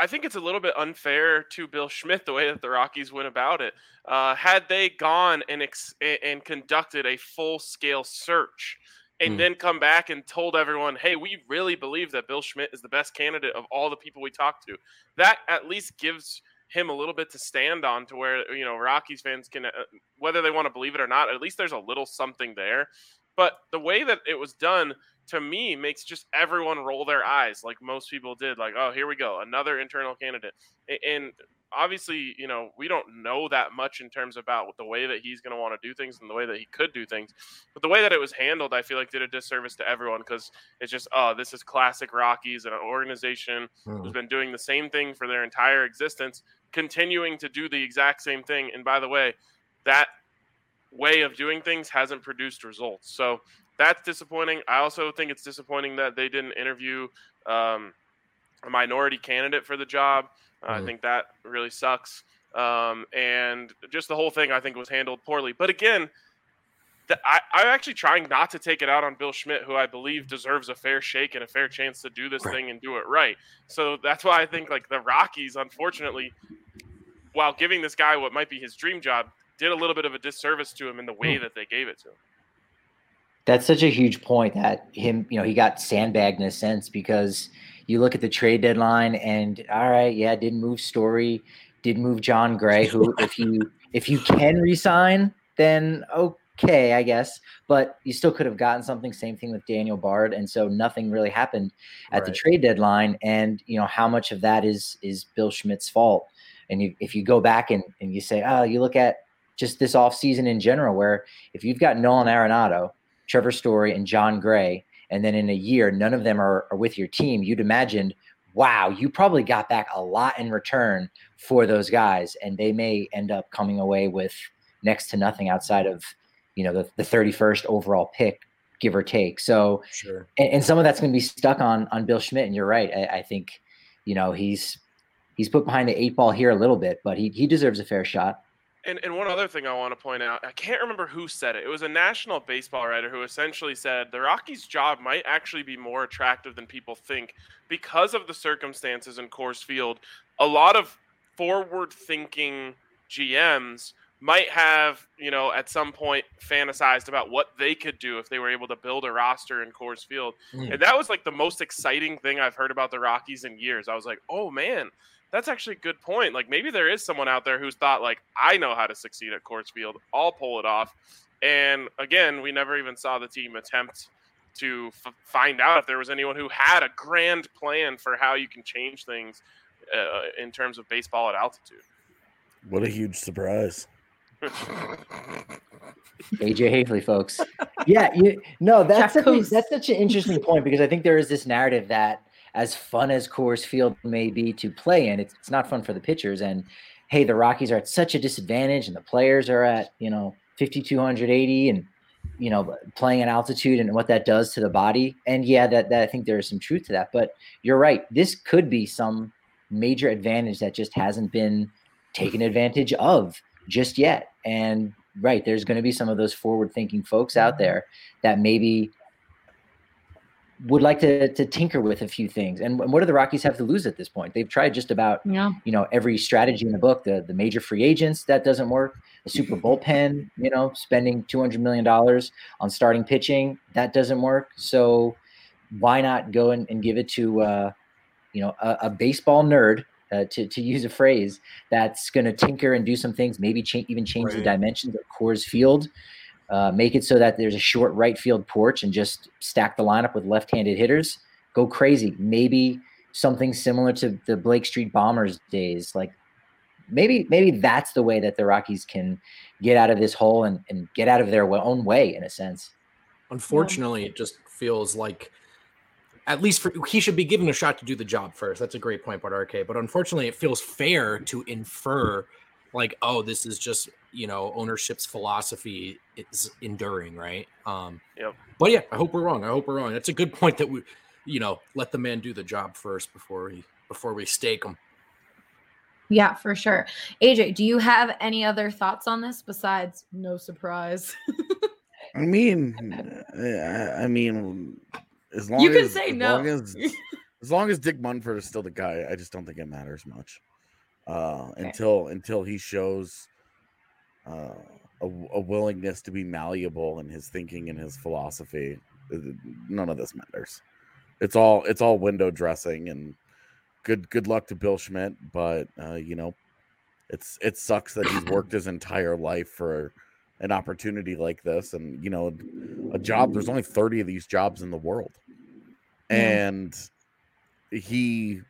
Speaker 10: I think it's a little bit unfair to Bill Schmidt the way that the Rockies went about it. Uh, had they gone and ex- and conducted a full scale search and mm. then come back and told everyone, hey, we really believe that Bill Schmidt is the best candidate of all the people we talked to. That at least gives him a little bit to stand on to where, you know, Rockies fans can, uh, whether they want to believe it or not, at least there's a little something there. But the way that it was done to me makes just everyone roll their eyes like most people did like oh here we go another internal candidate and obviously, you know, we don't know that much in terms about the way that he's going to want to do things and the way that he could do things. But the way that it was handled, I feel like did a disservice to everyone because it's just, oh, this is classic Rockies and an organization mm. who's been doing the same thing for their entire existence, continuing to do the exact same thing. And by the way, that way of doing things hasn't produced results. So that's disappointing. I also think it's disappointing that they didn't interview um, a minority candidate for the job. Mm. I think that really sucks. Um, and just the whole thing, I think, was handled poorly. But again, the, I, I'm actually trying not to take it out on Bill Schmidt, who I believe deserves a fair shake and a fair chance to do this right. thing and do it right. So that's why I think like the Rockies, unfortunately, while giving this guy what might be his dream job, did a little bit of a disservice to him in the way mm. that they gave it to him.
Speaker 9: That's such a huge point that him, you know, he got sandbagged in a sense because – you look at the trade deadline and all right, yeah, didn't move Story, did move Jon Gray, who if you if you can resign, then okay, I guess. But you still could have gotten something. Same thing with Daniel Bard, and so nothing really happened at right. the trade deadline. And you know how much of that is is Bill Schmidt's fault. And you, if you go back and, and you say, oh, you look at just this offseason in general, where if you've got Nolan Arenado, Trevor Story, and Jon Gray, and then in a year none of them are, are with your team, you'd imagine, wow, you probably got back a lot in return for those guys, and they may end up coming away with next to nothing outside of you know the, the 31st overall pick give or take so sure. and, and some of that's going to be stuck on on bill schmidt and you're right I, I think you know he's he's put behind the eight ball here a little bit but he, he deserves a fair shot
Speaker 10: and, and one other thing I want to point out, I can't remember who said it. It was a national baseball writer who essentially said the Rockies' job might actually be more attractive than people think because of the circumstances in Coors Field. A lot of forward thinking GMs might have, you know, at some point fantasized about what they could do if they were able to build a roster in Coors Field.
Speaker 8: Mm.
Speaker 10: And that was like the most exciting thing I've heard about the Rockies in years. I was like, oh man, that's actually a good point. Like maybe there is someone out there who's thought like, I know how to succeed at Coors Field. I'll pull it off. And again, we never even saw the team attempt to f- find out if there was anyone who had a grand plan for how you can change things uh, in terms of baseball at altitude.
Speaker 7: What a huge surprise. [LAUGHS]
Speaker 9: AJ Haefele, folks. Yeah, you no, that's such a, that's such an interesting point because I think there is this narrative that as fun as Coors Field may be to play in, it's, it's not fun for the pitchers. And hey, the Rockies are at such a disadvantage, and the players are at you know 5280 and you know playing at altitude and what that does to the body. And yeah, that, that I think there is some truth to that. But you're right, this could be some major advantage that just hasn't been taken advantage of just yet. And right, there's going to be some of those forward thinking folks out mm-hmm. there that maybe would like to to tinker with a few things. And what do the Rockies have to lose at this point? They've tried just about
Speaker 6: Yeah.
Speaker 9: you know every strategy in the book. The the major free agents that doesn't work. The super bullpen, you know, spending two hundred million dollars on starting pitching that doesn't work. So why not go and, and give it to uh, you know a, a baseball nerd uh, to to use a phrase that's going to tinker and do some things, maybe cha- even change the dimensions of Coors Field. Uh, make it so that there's a short right field porch and just stack the lineup with left-handed hitters. Go crazy. Maybe something similar to the Blake Street Bombers days. Like maybe maybe that's the way that the Rockies can get out of this hole and, and get out of their own way in a sense.
Speaker 8: Unfortunately, it just feels like at least for he should be given a shot to do the job first. That's a great point, but RK. But unfortunately, it feels fair to infer like, oh, this is just you know ownership's philosophy is enduring, right? Um,
Speaker 10: Yep.
Speaker 8: But yeah, I hope we're wrong. I hope we're wrong. That's a good point that we, you know, let the man do the job first before we before we stake him.
Speaker 6: Yeah, for sure. AJ, do you have any other thoughts on this besides no surprise?
Speaker 7: I mean, uh, I mean, as long
Speaker 6: You can
Speaker 7: as,
Speaker 6: say
Speaker 7: as
Speaker 6: no.
Speaker 7: long as, as long as Dick Monfort is still the guy, I just don't think it matters much. Uh, until until he shows uh, a, a willingness to be malleable in his thinking and his philosophy, none of this matters. It's all it's all window dressing and good good luck to Bill Schmidt, but uh, you know, it's it sucks that he's worked his entire life for an opportunity like this and you know a job there's only 30 of these jobs in the world. And he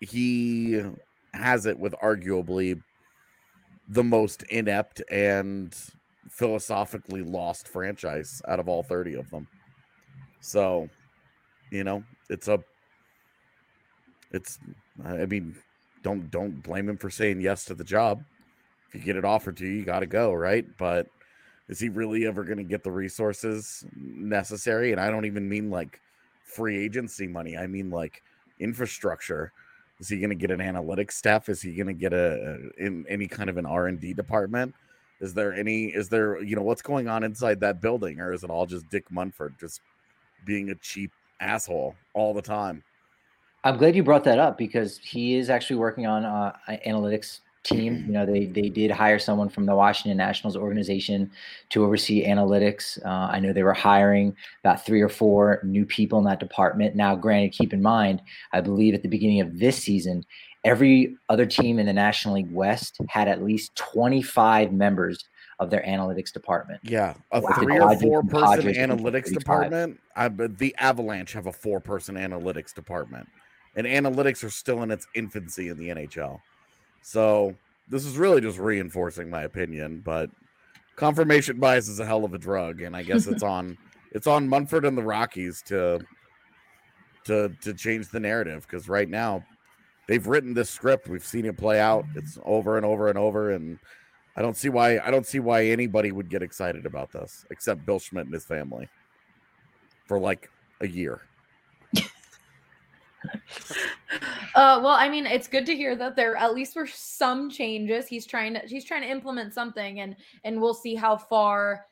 Speaker 7: he has it with arguably the most inept and philosophically lost franchise out of all 30 of them. So you know it's a it's i mean don't don't blame him for saying yes to the job. If you get it offered to you you got to go right? But is he really ever going to get the resources necessary? And i don't even mean like free agency money. I mean like infrastructure is he going to get an analytics staff? Is he going to get a in any kind of an r&d department? Is there any is there you know what's going on inside that building? Or is it all just dick monfort just being a cheap asshole all the time?
Speaker 9: I'm glad you brought that up because he is actually working on uh, analytics team. You know, they they did hire someone from the Washington Nationals organization to oversee analytics. Uh, I know they were hiring about three or four new people in that department. Now, granted, keep in mind, I believe at the beginning of this season, every other team in the National League West had at least 25 members of their analytics department.
Speaker 7: Yeah, a
Speaker 9: Wow.
Speaker 7: three or four person analytics department. I, the Avalanche have a four person analytics department, and analytics are still in its infancy in the NHL. So this is really just reinforcing my opinion. But confirmation bias is a hell of a drug, and I guess it's [LAUGHS] on it's on Monfort and the Rockies to to to change the narrative because right now they've written this script. We've seen it play out. It's over and over and over, and I don't see why I don't see why anybody would get excited about this except Bill Schmidt and his family for like a year.
Speaker 6: Uh, well, I mean, it's good to hear that there at least were some changes. He's trying to he's trying to implement something, and and we'll see how far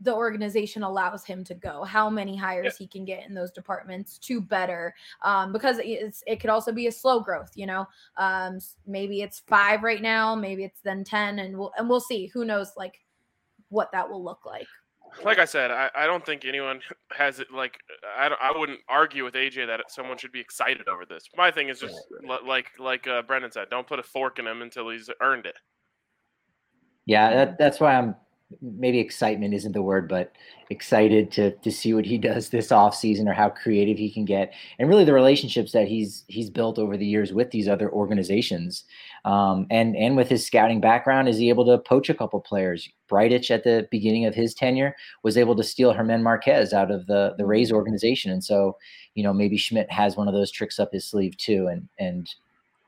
Speaker 6: the organization allows him to go, how many hires he can get in those departments to better. Um, because it's it could also be a slow growth, you know. Um, maybe it's five right now, maybe it's then ten, and we'll and we'll see. Who knows, like what that will look like.
Speaker 10: Like I said, I, I don't think anyone has it. Like I don't, I wouldn't argue with AJ that someone should be excited over this. My thing is just like like uh, Brendan said, don't put a fork in him until he's earned it.
Speaker 9: Yeah, that, that's why I'm maybe excitement isn't the word, but excited to to see what he does this off season or how creative he can get, and really the relationships that he's he's built over the years with these other organizations, um, and and with his scouting background, is he able to poach a couple players? Bridich at the beginning of his tenure was able to steal German Marquez out of the the Rays organization, and so you know maybe Schmidt has one of those tricks up his sleeve too, and and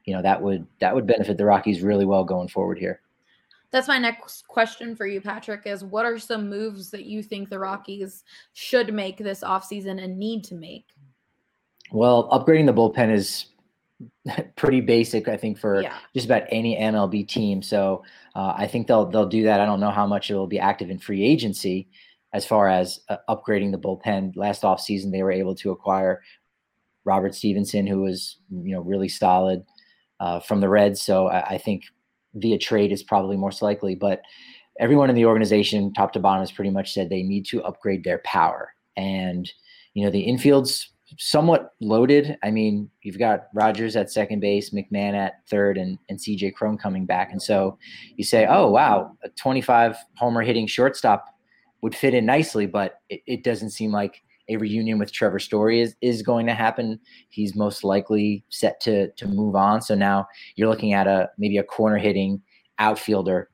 Speaker 9: you know that would that would benefit the Rockies really well going forward here.
Speaker 6: That's my next question for you, Patrick, is what are some moves that you think the Rockies should make this offseason and need to make?
Speaker 9: Well, upgrading the bullpen is [LAUGHS] pretty basic, I think, for
Speaker 6: Yeah.
Speaker 9: just about any MLB team. So uh, I think they'll they'll do that. I don't know how much it will be active in free agency as far as uh, upgrading the bullpen. Last offseason, they were able to acquire Robert Stephenson, who was you know really solid uh, from the Reds. So I, I think via trade is probably most likely. But everyone in the organization, top to bottom, has pretty much said they need to upgrade their power. And you know the infield's somewhat loaded. I mean, you've got Rogers at second base, McMahon at third, and and CJ Cron coming back. And so you say, oh wow, a 25 homer hitting shortstop would fit in nicely, but it, it doesn't seem like a reunion with Trevor Story is is going to happen. He's most likely set to to move on. So now you're looking at a maybe a corner hitting outfielder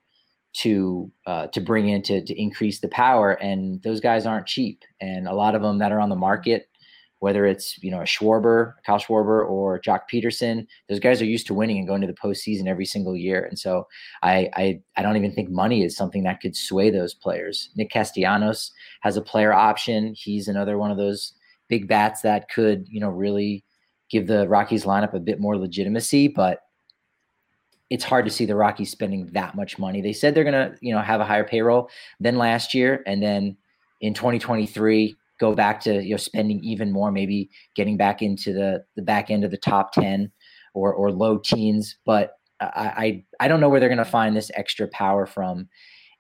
Speaker 9: to uh, to bring in to to increase the power, and those guys aren't cheap. And a lot of them that are on the market, whether it's you know a Schwarber, Kyle Schwarber, or Joc Pederson, those guys are used to winning and going to the postseason every single year. And so I I I don't even think money is something that could sway those players. Nick Castellanos has a player option. He's another one of those big bats that could you know really give the Rockies lineup a bit more legitimacy, but it's hard to see the Rockies spending that much money. They said they're to, you know, have a higher payroll than last year and then in 2023 go back to, you know, spending even more, maybe getting back into the the back end of the top 10 or or low teens, but I I, I don't know where they're going to find this extra power from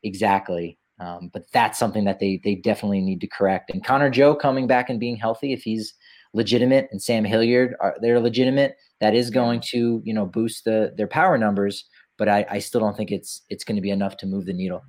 Speaker 9: exactly. Um, but that's something that they they definitely need to correct. And Connor Joe coming back and being healthy, if he's legitimate, and Sam Hilliard are they're legitimate, that is going to you know boost the their power numbers. But I, I still don't think it's it's going to be enough to move the needle.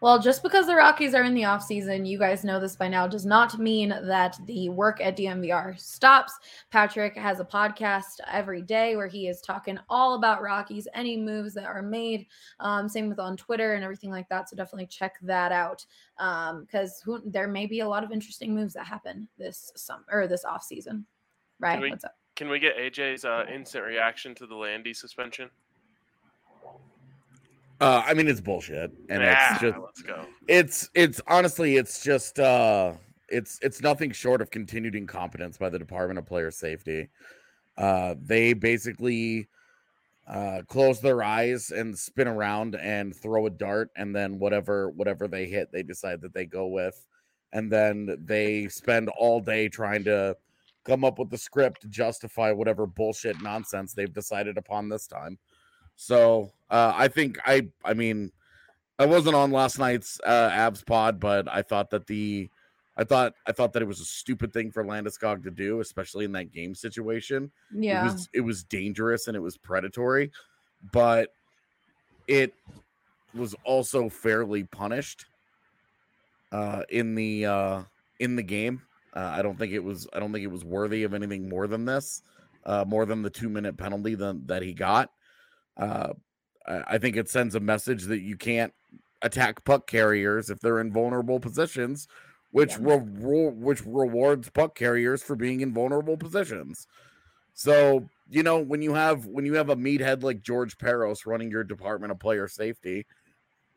Speaker 6: Well, just because the Rockies are in the offseason, you guys know this by now, does not mean that the work at DNVR stops. Patrick has a podcast every day where he is talking all about Rockies, any moves that are made. Um, same with on Twitter and everything like that. So definitely check that out because who there may be a lot of interesting moves that happen this summer or this offseason. Right?
Speaker 10: Can we,
Speaker 6: What's up?
Speaker 10: can we get AJ's uh, instant reaction to the Landy suspension?
Speaker 7: Uh, I mean, it's bullshit, and
Speaker 10: Yeah,
Speaker 7: it's just
Speaker 10: let's go.
Speaker 7: it's it's honestly it's just uh it's it's nothing short of continued incompetence by the Department of Player Safety. Uh, they basically uh, close their eyes and spin around and throw a dart, and then whatever whatever they hit, they decide that they go with, and then they spend all day trying to come up with the script to justify whatever bullshit nonsense they've decided upon this time. So uh, I think I I mean I wasn't on last night's uh, Avs pod, but I thought that the I thought I thought that it was a stupid thing for Landeskog to do, especially in that game situation.
Speaker 6: Yeah.
Speaker 7: It was it was dangerous and it was predatory, but it was also fairly punished uh in the uh in the game. Uh, I don't think it was I don't think it was worthy of anything more than this, uh more than the 2 minute penalty than, that he got. Uh I think it sends a message that you can't attack puck carriers if they're in vulnerable positions, which re- re- which rewards puck carriers for being in vulnerable positions. So you know when you have when you have a meathead like George Parros running your department of player safety,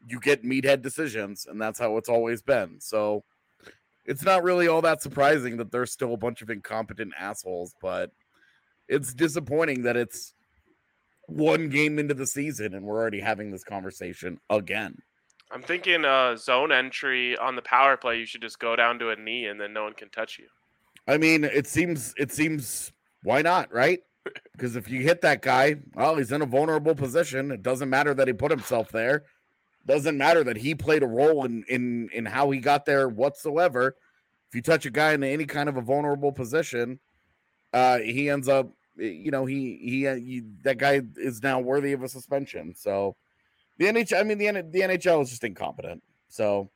Speaker 7: you get meathead decisions, and that's how it's always been. So it's not really all that surprising that there's still a bunch of incompetent assholes, but it's disappointing that it's one game into the season and we're already having this conversation again.
Speaker 10: I'm thinking uh, zone entry on the power play. You should just go down to a knee, and then no one can touch you.
Speaker 7: I mean, it seems it seems why not, right? [LAUGHS] Because if you hit that guy, well, he's in a vulnerable position. It doesn't matter that he put himself there. Doesn't matter that he played a role in in in how he got there whatsoever. If you touch a guy in any kind of a vulnerable position, uh, he ends up, you know, he he, uh, he that guy is now worthy of a suspension. So the NHL, I mean, the the NHL is just incompetent. So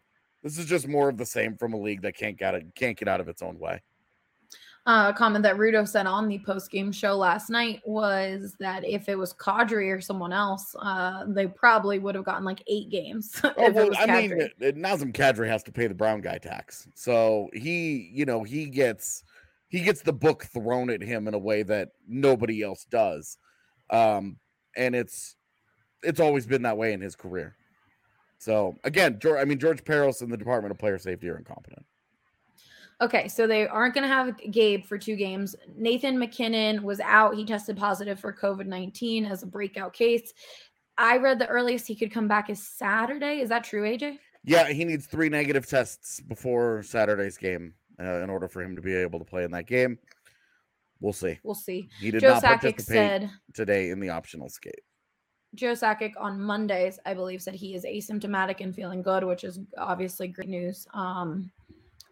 Speaker 7: this is just more of the same from a league that can't get it, can't get out of its own way.
Speaker 6: uh, comment that Rudo said on the post game show last night was that if it was Kadri or someone else, uh, they probably would have gotten like eight games. [LAUGHS]
Speaker 7: Oh, well, I mean,
Speaker 6: Kadri.
Speaker 7: uh, Nazem Kadri has to pay the brown guy tax, so he, you know, he gets he gets the book thrown at him in a way that nobody else does, um, and it's it's always been that way in his career. So again, George, I mean, George Parros and the Department of Player Safety are incompetent.
Speaker 6: Okay, so they aren't going to have Gabe for two games. Nathan MacKinnon was out. He tested positive for COVID 19 as a breakout case. I read the earliest he could come back is Saturday. Is that true, AJ?
Speaker 7: Yeah, he needs three negative tests before Saturday's game uh, in order for him to be able to play in that game. We'll see.
Speaker 6: We'll see.
Speaker 7: He did
Speaker 6: Joe
Speaker 7: not
Speaker 6: Sakic
Speaker 7: participate
Speaker 6: said
Speaker 7: today in the optional skate.
Speaker 6: Joe Sakic on Mondays, I believe, said he is asymptomatic and feeling good, which is obviously great news. Um,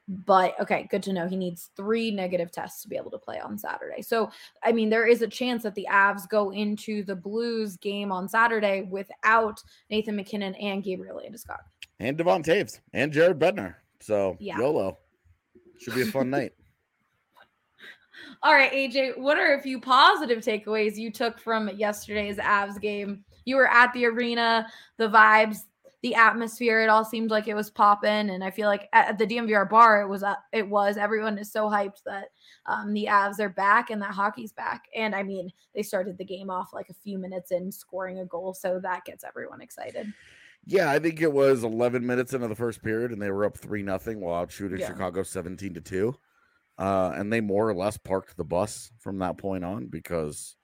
Speaker 6: but okay, good to know. He needs three negative tests to be able to play on Saturday. So, I mean, there is a chance that the Avs go into the Blues game on Saturday without Nathan MacKinnon and Gabriel Landeskog.
Speaker 7: and Devon Toews and Jared Bednar. So
Speaker 6: Yeah.
Speaker 7: YOLO. Should be a fun night. [LAUGHS]
Speaker 6: All right, AJ, what are a few positive takeaways you took from yesterday's Avs game? You were at the arena, the vibes, the atmosphere, it all seemed like it was popping. And I feel like at, at the DNVR bar, it was, uh, it was, everyone is so hyped that um, the Avs are back and that hockey's back. And I mean, they started the game off like a few minutes in scoring a goal. So that gets everyone excited.
Speaker 7: Yeah, I think it was 11 minutes into the first period, and they were up three nothing while out shooting
Speaker 6: Yeah.
Speaker 7: Chicago 17 to two. Uh, and they more or less parked the bus from that point on because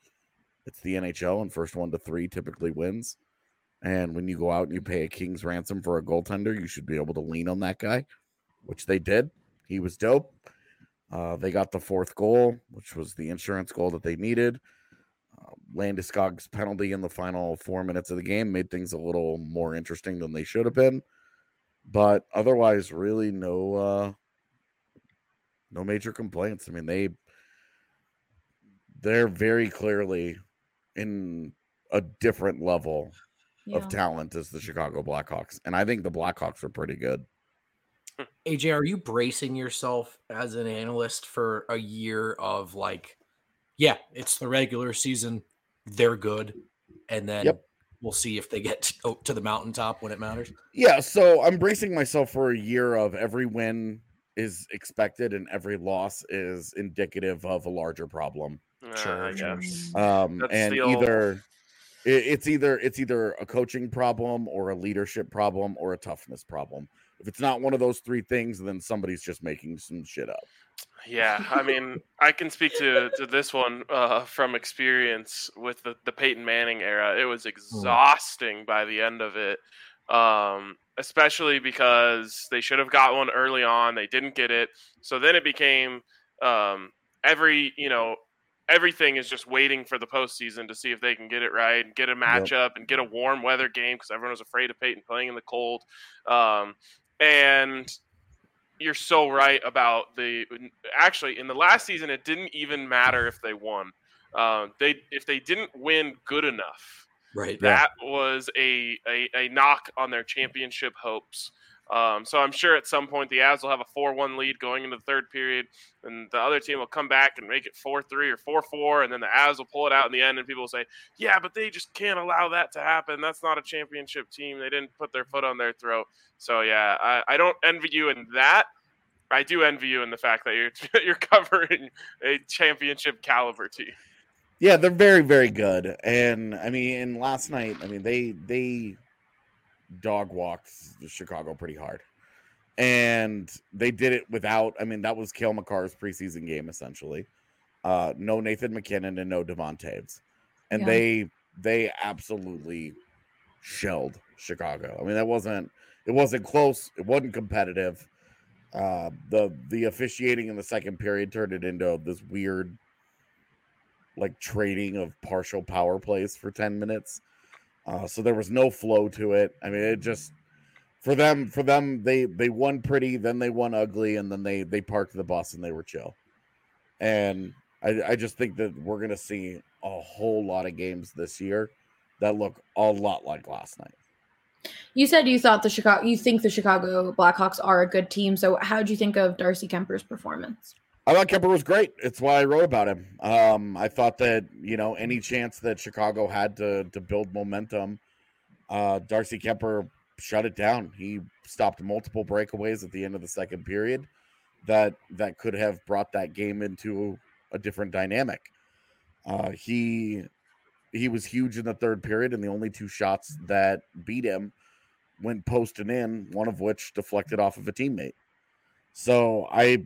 Speaker 7: it's the NHL, and first one to three typically wins. And when you go out and you pay a king's ransom for a goaltender, you should be able to lean on that guy, which they did. He was dope. Uh, they got the fourth goal, which was the insurance goal that they needed. Uh, Landeskog's penalty in the final four minutes of the game made things a little more interesting than they should have been. But otherwise, really no uh no major complaints. I mean, they they're very clearly in a different level
Speaker 6: Yeah.
Speaker 7: of talent as the Chicago Blackhawks. And I think the Blackhawks are pretty good.
Speaker 8: AJ, are you bracing yourself as an analyst for a year of like, yeah, it's the regular season, they're good, and then
Speaker 7: Yep.
Speaker 8: we'll see if they get [LAUGHS] to, to the mountaintop when it matters?
Speaker 7: Yeah, so I'm bracing myself for a year of every win is expected and every loss is indicative of a larger problem.
Speaker 10: Uh,
Speaker 8: Sure,
Speaker 10: I guess.
Speaker 7: Um,
Speaker 10: That's
Speaker 7: and
Speaker 10: old-
Speaker 7: either it, it's either it's either a coaching problem or a leadership problem or a toughness problem. If it's not one of those three things, then somebody's just making some shit up.
Speaker 10: Yeah, I mean, I can speak to, to this one uh, from experience with the, the Peyton Manning era. It was exhausting by the end of it, um, especially because they should have got one early on. They didn't get it. So then it became um, every, you know, everything is just waiting for the postseason to see if they can get it right and get a matchup and get a warm weather game because everyone was afraid of Peyton playing in the cold. Um, and you're so right about the actually in the last season it didn't even matter if they won um, they if they didn't win good enough
Speaker 8: Right.
Speaker 10: that was a, a, a knock on their championship hopes um, so i'm sure at some point the avs will have a 4-1 lead going into the third period and the other team will come back and make it 4-3 or 4-4 and then the avs will pull it out in the end and people will say yeah but they just can't allow that to happen that's not a championship team they didn't put their foot on their throat so yeah i, I don't envy you in that I do envy you in the fact that you're [LAUGHS] you're covering a championship caliber team.
Speaker 7: Yeah, they're very, very good. And I mean, and last night, I mean, they they dog walked Chicago pretty hard. And they did it without, I mean, that was Cale Makar's preseason game essentially. Uh no Nathan MacKinnon and no Devon Toews. And
Speaker 6: Yeah.
Speaker 7: they they absolutely shelled Chicago. I mean, that wasn't it wasn't close. It wasn't competitive. Uh, the the officiating in the second period turned it into this weird, like trading of partial power plays for ten minutes. Uh, so there was no flow to it. I mean, it just for them for them they they won pretty, then they won ugly, and then they they parked the bus and they were chill. And I, I just think that we're gonna see a whole lot of games this year that look a lot like last night.
Speaker 6: You said you thought the Chicago, you think the Chicago Blackhawks are a good team. So, how do you think of Darcy Kuemper's performance?
Speaker 7: I thought Kuemper was great. It's why I wrote about him. Um, I thought that you know any chance that Chicago had to to build momentum, uh, Darcy Kuemper shut it down. He stopped multiple breakaways at the end of the second period that that could have brought that game into a different dynamic. Uh, he he was huge in the third period, and the only two shots that beat him went posting in, one of which deflected off of a teammate. So I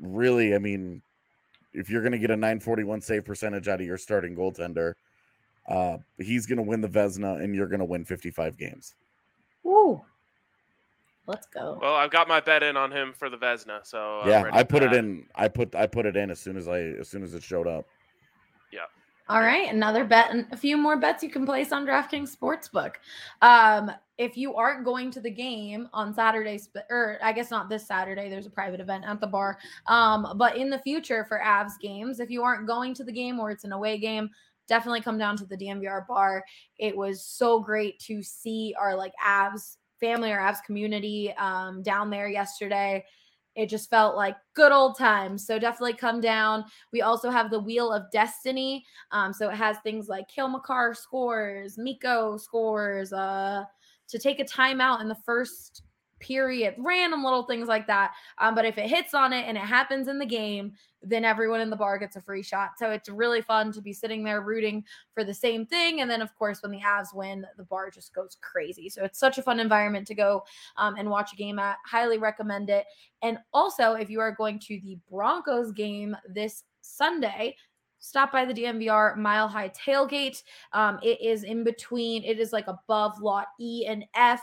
Speaker 7: really, I mean, if you're going to get a 941 save percentage out of your starting goaltender, uh, he's going to win the Vezina and you're going to win 55 games.
Speaker 6: Woo! Let's go.
Speaker 10: Well, I've got my bet in on him for the Vezina, so
Speaker 7: yeah, I put it in. I put I put it in as soon as I as soon as it showed up.
Speaker 10: Yeah.
Speaker 6: All right, another bet and a few more bets you can place on DraftKings Sportsbook. Um, if you aren't going to the game on Saturday, or I guess not this Saturday, there's a private event at the bar. Um, but in the future for Avs games, if you aren't going to the game or it's an away game, definitely come down to the DNVR bar. It was so great to see our like Avs family or Avs community um, down there yesterday. It just felt like good old times. So definitely come down. We also have the Wheel of Destiny. Um, so it has things like Cale Makar scores, Mikko scores, uh, to take a timeout in the first period, random little things like that. Um, but if it hits on it and it happens in the game, then everyone in the bar gets a free shot. So it's really fun to be sitting there rooting for the same thing. And then, of course, when the Avs win, the bar just goes crazy. So it's such a fun environment to go um, and watch a game at. Highly recommend it. And also, if you are going to the Broncos game this Sunday, stop by the DNVR Mile High Tailgate. Um, it is in between, it is like above lot E and F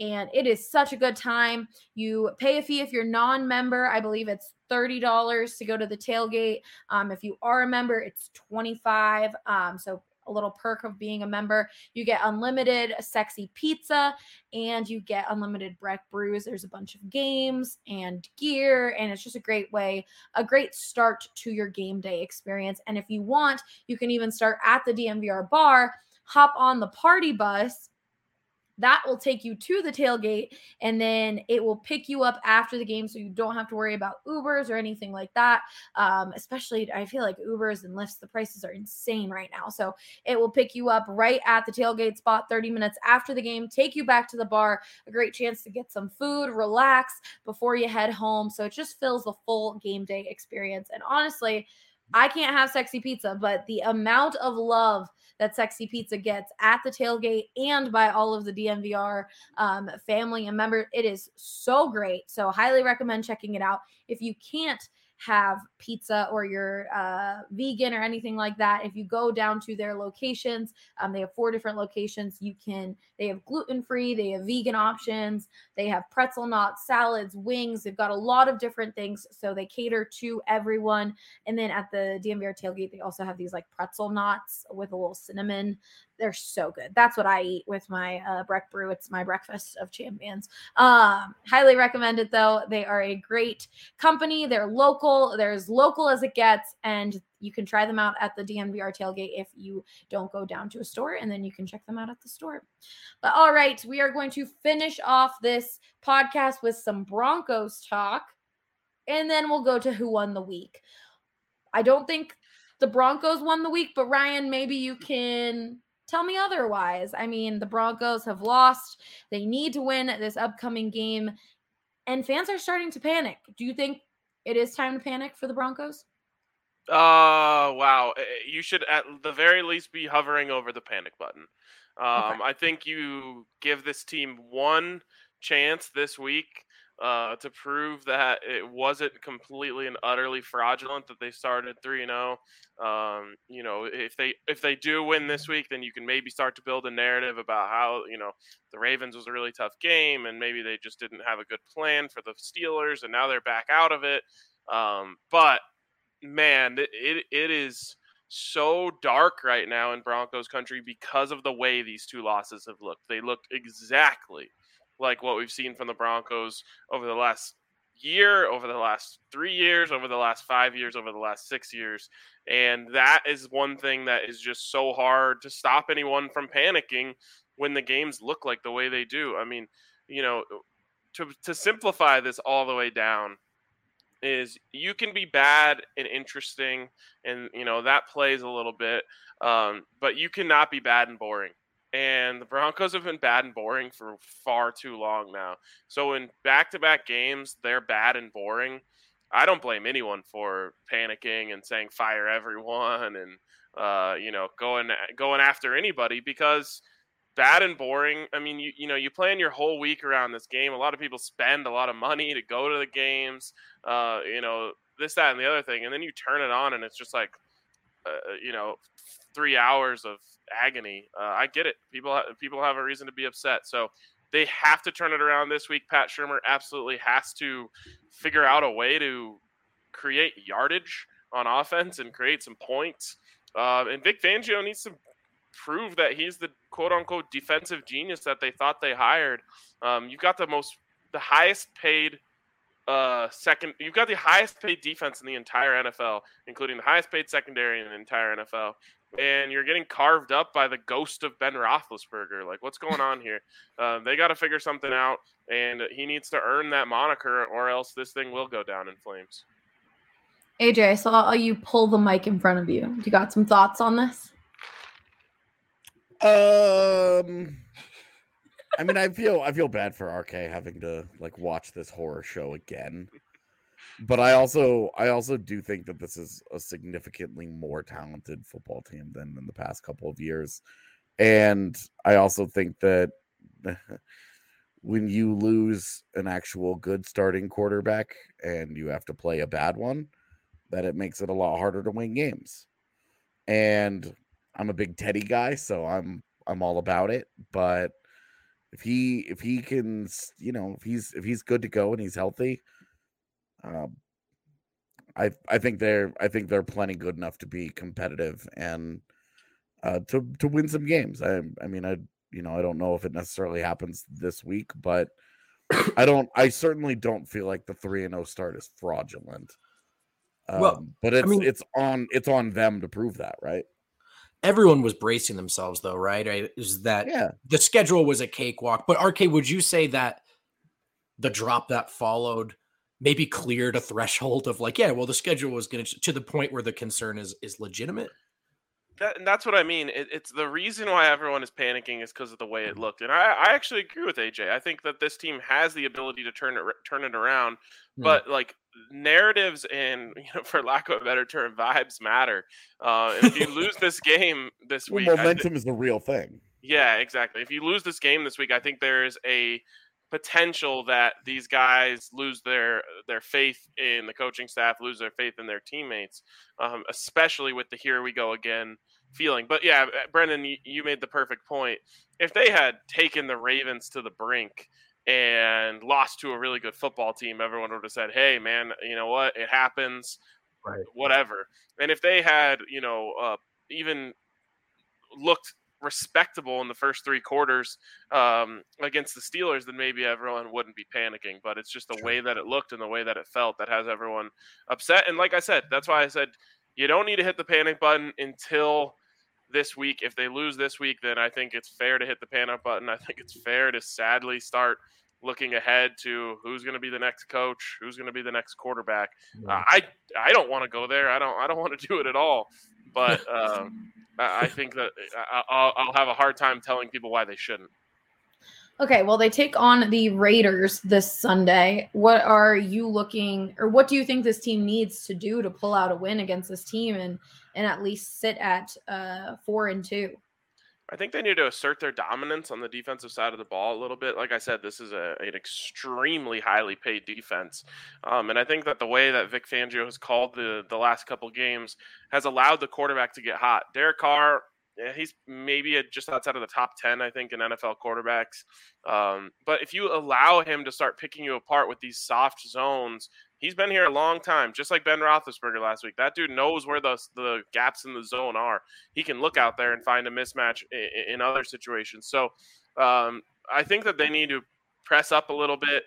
Speaker 6: and it is such a good time. You pay a fee if you're non-member. I believe it's $30 to go to the tailgate. Um, if you are a member, it's 25. Um, so a little perk of being a member. You get unlimited sexy pizza and you get unlimited Breck brews. There's a bunch of games and gear, and it's just a great way, a great start to your game day experience. And if you want, you can even start at the DNVR bar, hop on the party bus that will take you to the tailgate and then it will pick you up after the game so you don't have to worry about ubers or anything like that um, especially i feel like ubers and Lyfts the prices are insane right now. So it will pick you up right at the tailgate spot 30 minutes after the game take you back to the bar a great chance to get some food relax before you head home. So it just fills the full game day experience. And honestly I can't have sexy pizza, but the amount of love that Sexy Pizza gets at the tailgate and by all of the DNVR um, family and members. It is so great. So, highly recommend checking it out. If you can't have pizza or you're uh, vegan or anything like that, if you go down to their locations, um, they have four different locations. You can, they have gluten free, they have vegan options, they have pretzel knots, salads, wings. They've got a lot of different things. So they cater to everyone. And then at the DNVR tailgate, they also have these like pretzel knots with a little cinnamon they're so good. That's what I eat with my uh, Breck Brew. It's my breakfast of champions. Um, highly recommend it though. They are a great company. They're local. They're as local as it gets, and you can try them out at the DNVR tailgate if you don't go down to a store, and then you can check them out at the store. But all right, we are going to finish off this podcast with some Broncos talk, and then we'll go to who won the week. I don't think the Broncos won the week, but Ryan, maybe you can tell me otherwise. I mean, the Broncos have lost. They need to win this upcoming game, and fans are starting to panic. Do you think it is time to panic for the Broncos?
Speaker 10: Uh, wow. Eh, eh, you should at the very least be hovering over the panic button. Um, okay. I think you give this team one chance this week uh, to prove that it wasn't completely and utterly fraudulent that they started 3 and 0. Um, you know, if they if they do win this week, then you can maybe start to build a narrative about how, you know, the Ravens was a really tough game and maybe they just didn't have a good plan for the Steelers and now they're back out of it. Um, but man, it, it is so dark right now in Broncos country because of the way these two losses have looked. They looked exactly like what we've seen from the Broncos over the last year, over the last three years, over the last five years, over the last six years. And that is one thing that is just so hard to stop anyone from panicking when the games look like the way they do. I mean, you know, to, to simplify this all the way down, is you can be bad and interesting and you know that plays a little bit um, but you cannot be bad and boring and the Broncos have been bad and boring for far too long now. So in back-to-back games, they're bad and boring. I don't blame anyone for panicking and saying fire everyone and uh, you know going going after anybody because bad and boring. I mean, you you know you plan your whole week around this game. A lot of people spend a lot of money to go to the games. Uh, you know this, that, and the other thing, and then you turn it on and it's just like uh, you know three hours of agony. Uh, I get it. People ha- people have a reason to be upset. So they have to turn it around this week. Pat Shurmur absolutely has to figure out a way to create yardage on offense and create some points. Uh, and Vic Fangio needs to prove that he's the quote unquote defensive genius that they thought they hired. Um, you've got the most, the highest paid uh, second. You've got the highest paid defense in the entire NFL, including the highest paid secondary in the entire NFL and you're getting carved up by the ghost of Ben Roethlisberger. Like, what's going on here? Uh, they got to figure something out, and he needs to earn that moniker, or else this thing will go down in flames.
Speaker 6: AJ, I saw you pull the mic in front of you. You got some thoughts on this?
Speaker 7: Um, I mean, I feel I feel bad for RK having to like watch this horror show again but I also I also do think that this is a significantly more talented football team than in the past couple of years. And I also think that [LAUGHS] when you lose an actual good starting quarterback and you have to play a bad one, that it makes it a lot harder to win games. And I'm a big Teddy guy, so I'm I'm all about it, but if he if he can, you know, if he's if he's good to go and he's healthy, um, I I think they're I think they're plenty good enough to be competitive and uh, to to win some games. I I mean I you know I don't know if it necessarily happens this week, but I don't I certainly don't feel like the three and zero oh start is fraudulent. Um, well, but it's I mean, it's on it's on them to prove that, right?
Speaker 8: Everyone was bracing themselves, though, right? right? Is that
Speaker 7: yeah?
Speaker 8: The schedule was a cakewalk, but RK, would you say that the drop that followed maybe cleared a threshold of like, yeah, well, the schedule was going to to the point where the concern is is legitimate.
Speaker 10: That, and that's what I mean. It, it's the reason why everyone is panicking is because of the way it looked. And I, I actually agree with AJ. I think that this team has the ability to turn it turn it around. Mm. But like narratives and [LAUGHS] you know, for lack of a better term, vibes matter. Uh, if you lose [LAUGHS] this game this
Speaker 7: well,
Speaker 10: week,
Speaker 7: momentum th- is the real thing.
Speaker 10: Yeah, exactly. If you lose this game this week, I think there is a potential that these guys lose their their faith in the coaching staff, lose their faith in their teammates, um, especially with the "here we go again" feeling. But yeah, uh, Brendan, you, you made the perfect point. If they had taken the Ravens to the brink and lost to a really good football team, everyone would have said, "Hey, man, you know what? It happens.
Speaker 8: Right.
Speaker 10: Whatever." And if they had, you know, uh, even looked respectable in the first three quarters um, against the Steelers, then maybe everyone wouldn't be panicking. But it's just the sure. way that it looked and the way that it felt that has everyone upset. And like I said, that's why I said you don't need to hit the panic button until this week. If they lose this week, then I think it's fair to hit the panic button. I think it's fair to sadly start looking ahead to who's going to be the next coach, who's going to be the next quarterback. Uh, I I don't want to go there. I don't I don't want to [LAUGHS] do it at all. But um, I [LAUGHS] think that I'll, I'll have a hard time telling people why they shouldn't.
Speaker 6: Okay, well, they take on the Raiders this Sunday. What are you looking, or what do you think this team needs to do to pull out a win against this team and and at least sit at uh, four and two?
Speaker 10: I think they need to assert their dominance on the defensive side of the ball a little bit. Like I said, this is a, an extremely highly paid defense, um, and I think that the way that Vic Fangio has called the the last couple games has allowed the quarterback to get hot. Derek Carr, he's maybe just outside of the top ten, I think, in NFL quarterbacks. Um, but if you allow him to start picking you apart with these soft zones He's been here a long time, just like Ben Roethlisberger last week. That dude knows where the the gaps in the zone are. He can look out there and find a mismatch in, in other situations. So um, I think that they need to press up a little bit,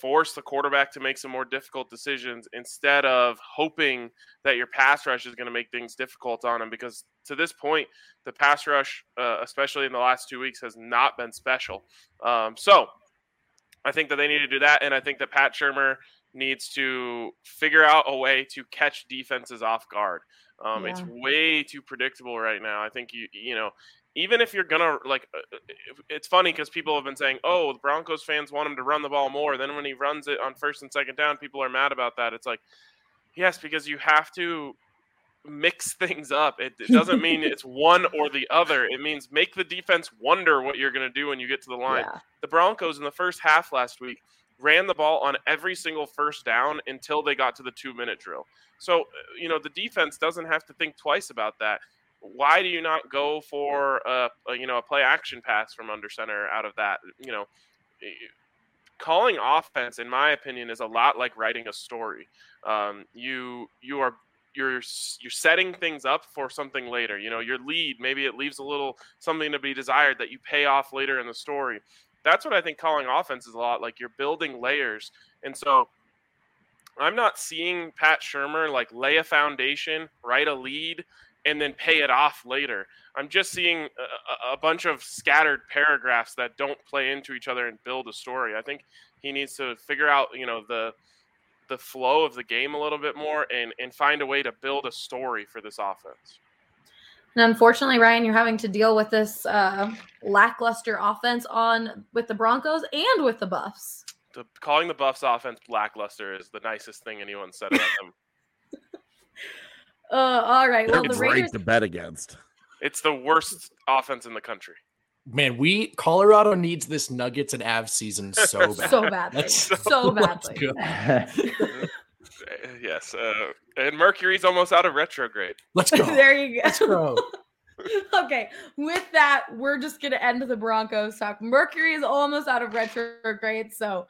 Speaker 10: force the quarterback to make some more difficult decisions instead of hoping that your pass rush is going to make things difficult on him. Because to this point, the pass rush, uh, especially in the last two weeks, has not been special. Um, so I think that they need to do that, and I think that Pat Shurmur needs to figure out a way to catch defenses off guard. Um, yeah. It's way too predictable right now. I think you you know even if you're gonna like, uh, uh, it's funny because people have been saying, "Oh, the Broncos fans want him to run the ball more." Then when he runs it on first and second down, people are mad about that. It's like, yes, because you have to mix [LAUGHS] things up. It, it doesn't mean [LAUGHS] it's one or the other. It means make the defense wonder what you're gonna do when you get to the line. Yeah. The Broncos in the first half last week ran the ball on every single first down until they got to the two minute drill. So, uh, you know, the defense doesn't have to think twice about that. Why do you not go for a, a you know a play action pass from under center out of that? You know, calling offense, in my opinion, is a lot like writing a story. Um, you you are you're you're setting things up for something later. You know, your lead maybe it leaves a little something to be desired that you pay off later in the story that's what I think calling offense is a lot like you're building layers. And so I'm not seeing Pat Shurmur like lay a foundation, write a lead, and then pay it off later. I'm just seeing a, a, bunch of scattered paragraphs that don't play into each other and build a story. I think he needs to figure out, you know, the the flow of the game a little bit more and and find a way to build a story for this offense.
Speaker 6: And unfortunately, Ryan, you're having to deal with this uh, lackluster offense on with the Broncos and with the Buffs.
Speaker 10: The, calling the Buffs offense lackluster is the nicest thing anyone said about them. [LAUGHS]
Speaker 6: uh, all right. Well,
Speaker 7: it's
Speaker 6: the Raiders
Speaker 7: right to bet against.
Speaker 10: It's the worst offense in the country.
Speaker 8: Man, we Colorado needs this Nuggets and Avs season so [LAUGHS] bad.
Speaker 6: so badly. So, [LAUGHS] so badly.
Speaker 10: Yes. Uh, and Mercury's almost out of retrograde.
Speaker 8: Let's [LAUGHS] go.
Speaker 6: there you go.
Speaker 8: Let's go. [LAUGHS]
Speaker 6: okay, with that, we're just gonna end the Broncos talk. Mercury is almost out of retrograde, so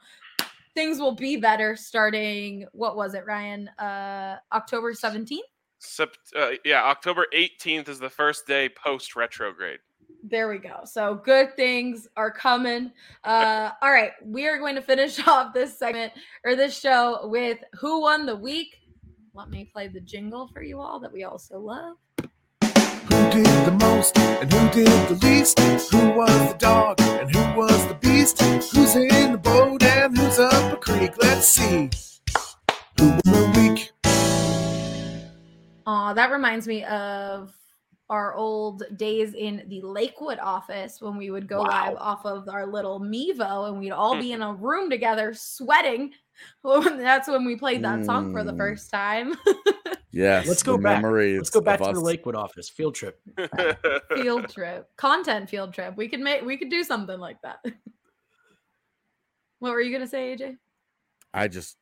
Speaker 6: things will be better starting. What was it, Ryan? Uh, October seventeenth.
Speaker 10: Sept- uh, yeah, October eighteenth is the first day post retrograde.
Speaker 6: There we go. So good things are coming. Uh, all right, we are going to finish [LAUGHS] off this segment or this show with who won the week. Let me play the jingle for you all that we also love.
Speaker 11: Who did the most and who did the least? Who was the dog and who was the beast? Who's in the boat and who's up a creek? Let's see. Who won the week?
Speaker 6: Aw, that reminds me of our old days in the Lakewood office when we would go wow. live off of our little Mevo and we'd all be in a room together sweating. [LAUGHS] That's when we played that song for the mm. first time.
Speaker 7: yes.
Speaker 8: Let's go back. Let's go back to us. the Lakewood office. Field trip. [LAUGHS]
Speaker 6: field trip. Content field trip. We could make we could do something like that. [LAUGHS] What were you gonna say, AJ?
Speaker 7: I just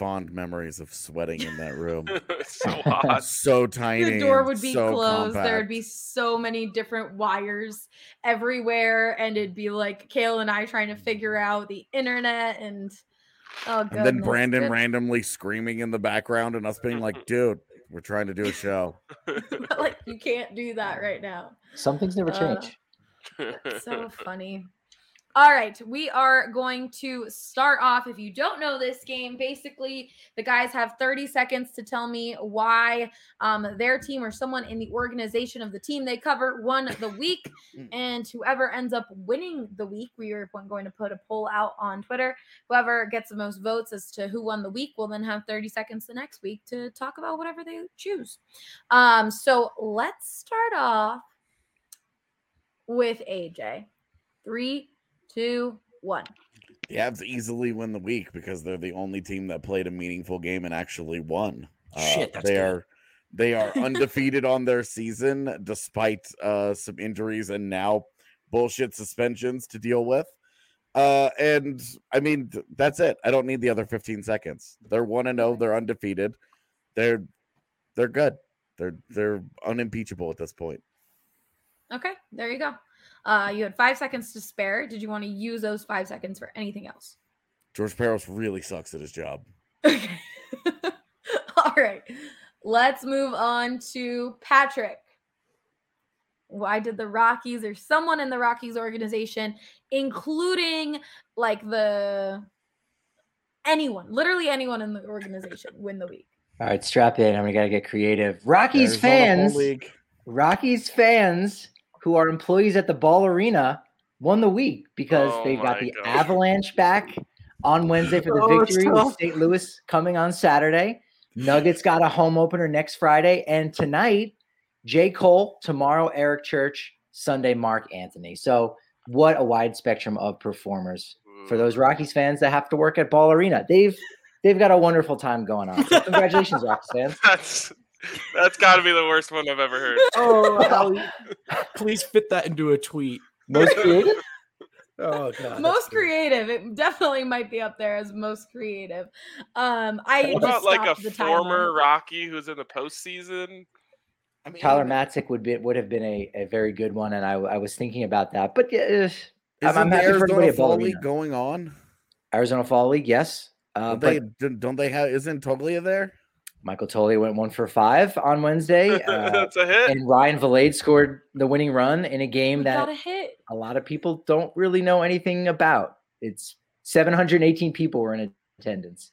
Speaker 7: fond memories of sweating in that room. [LAUGHS]
Speaker 10: so [LAUGHS] hot.
Speaker 7: so tiny.
Speaker 6: The door would be
Speaker 7: so
Speaker 6: closed.
Speaker 7: Compact.
Speaker 6: There would be so many different wires everywhere. And it'd be like Kale and I trying to figure out the internet and oh
Speaker 7: goodness. And then Brandon Good. randomly screaming in the background and us being like, [LAUGHS] dude, we're trying to do a show.
Speaker 6: like you can't do that right now.
Speaker 9: Some things never change.
Speaker 6: Uh, so funny. All right, we are going to start off. If you don't know this game, basically, the guys have 30 seconds to tell me why um, their team or someone in the organization of the team they cover won the week. and whoever ends up winning the week, we are going to put a poll out on Twitter. Whoever gets the most votes as to who won the week will then have 30 seconds the next week to talk about whatever they choose. Um, so let's start off with AJ. Three, two, one.
Speaker 7: The Avs easily win the week because they're the only team that played a meaningful game and actually won.
Speaker 8: Uh, Shit,
Speaker 7: they
Speaker 8: good.
Speaker 7: are They are [LAUGHS] undefeated on their season despite uh, some injuries and now bullshit suspensions to deal with. Uh, and I mean, that's it. I don't need the other 15 seconds. They're one and zero. They're undefeated. They're they're good. They're they're unimpeachable at this point.
Speaker 6: Okay, there you go. Uh, you had five seconds to spare. Did you want to use those five seconds for anything else?
Speaker 7: George Parros really sucks at his job. Okay. [LAUGHS]
Speaker 6: All right, let's move on to Patrick. Why did the Rockies or someone in the Rockies organization, including like the anyone, literally anyone in the organization, win the week?
Speaker 9: All right, strap in. I'm gonna gotta get creative. Rockies
Speaker 7: Arizona
Speaker 9: fans,
Speaker 7: League.
Speaker 9: Rockies fans who are employees at the Ball Arena won the week because
Speaker 10: Oh
Speaker 9: they've got the
Speaker 10: God.
Speaker 9: Avalanche back on Wednesday for the [LAUGHS]
Speaker 8: Oh,
Speaker 9: victory with. St. Louis coming on Saturday. Nuggets got a home opener next Friday, and tonight, J. Cole. Tomorrow, Eric Church. Sunday, Marc Anthony. So, what a wide spectrum of performers for those mm. Rockies fans that have to work at Ball Arena. They've they've got a wonderful time going on. So congratulations, Rockies fans. [LAUGHS]
Speaker 10: That's that's got to be the worst one I've ever heard. [LAUGHS]
Speaker 8: Oh, Howie, [LAUGHS] please fit that into a tweet.
Speaker 9: Most [LAUGHS] creative.
Speaker 8: Oh god.
Speaker 6: most creative. It definitely might be up there as most creative. Um, I
Speaker 10: What about like a former
Speaker 6: timer.
Speaker 10: Rocky who's in the postseason?
Speaker 7: I mean,
Speaker 9: Tyler Matzek would be would have been a, a very good one, and I I was thinking about that. But yeah, uh, I'm,
Speaker 7: Isn't
Speaker 9: I'm
Speaker 7: the
Speaker 9: happy for everybody
Speaker 7: Arizona
Speaker 9: at Ball
Speaker 7: Fall
Speaker 9: Arena.
Speaker 7: League going on?
Speaker 9: Arizona Fall League, yes. Uh,
Speaker 7: Don't
Speaker 9: but
Speaker 7: they don't- don't they have? Isn't Toglia there?
Speaker 9: Michael Toglia went one for five on Wednesday, [LAUGHS] uh,
Speaker 10: that's a hit.
Speaker 9: and Ryan Vilade scored the winning run in a game
Speaker 6: We
Speaker 9: that
Speaker 6: a hit.
Speaker 9: a lot of people don't really know anything about. It's 718 people were in attendance.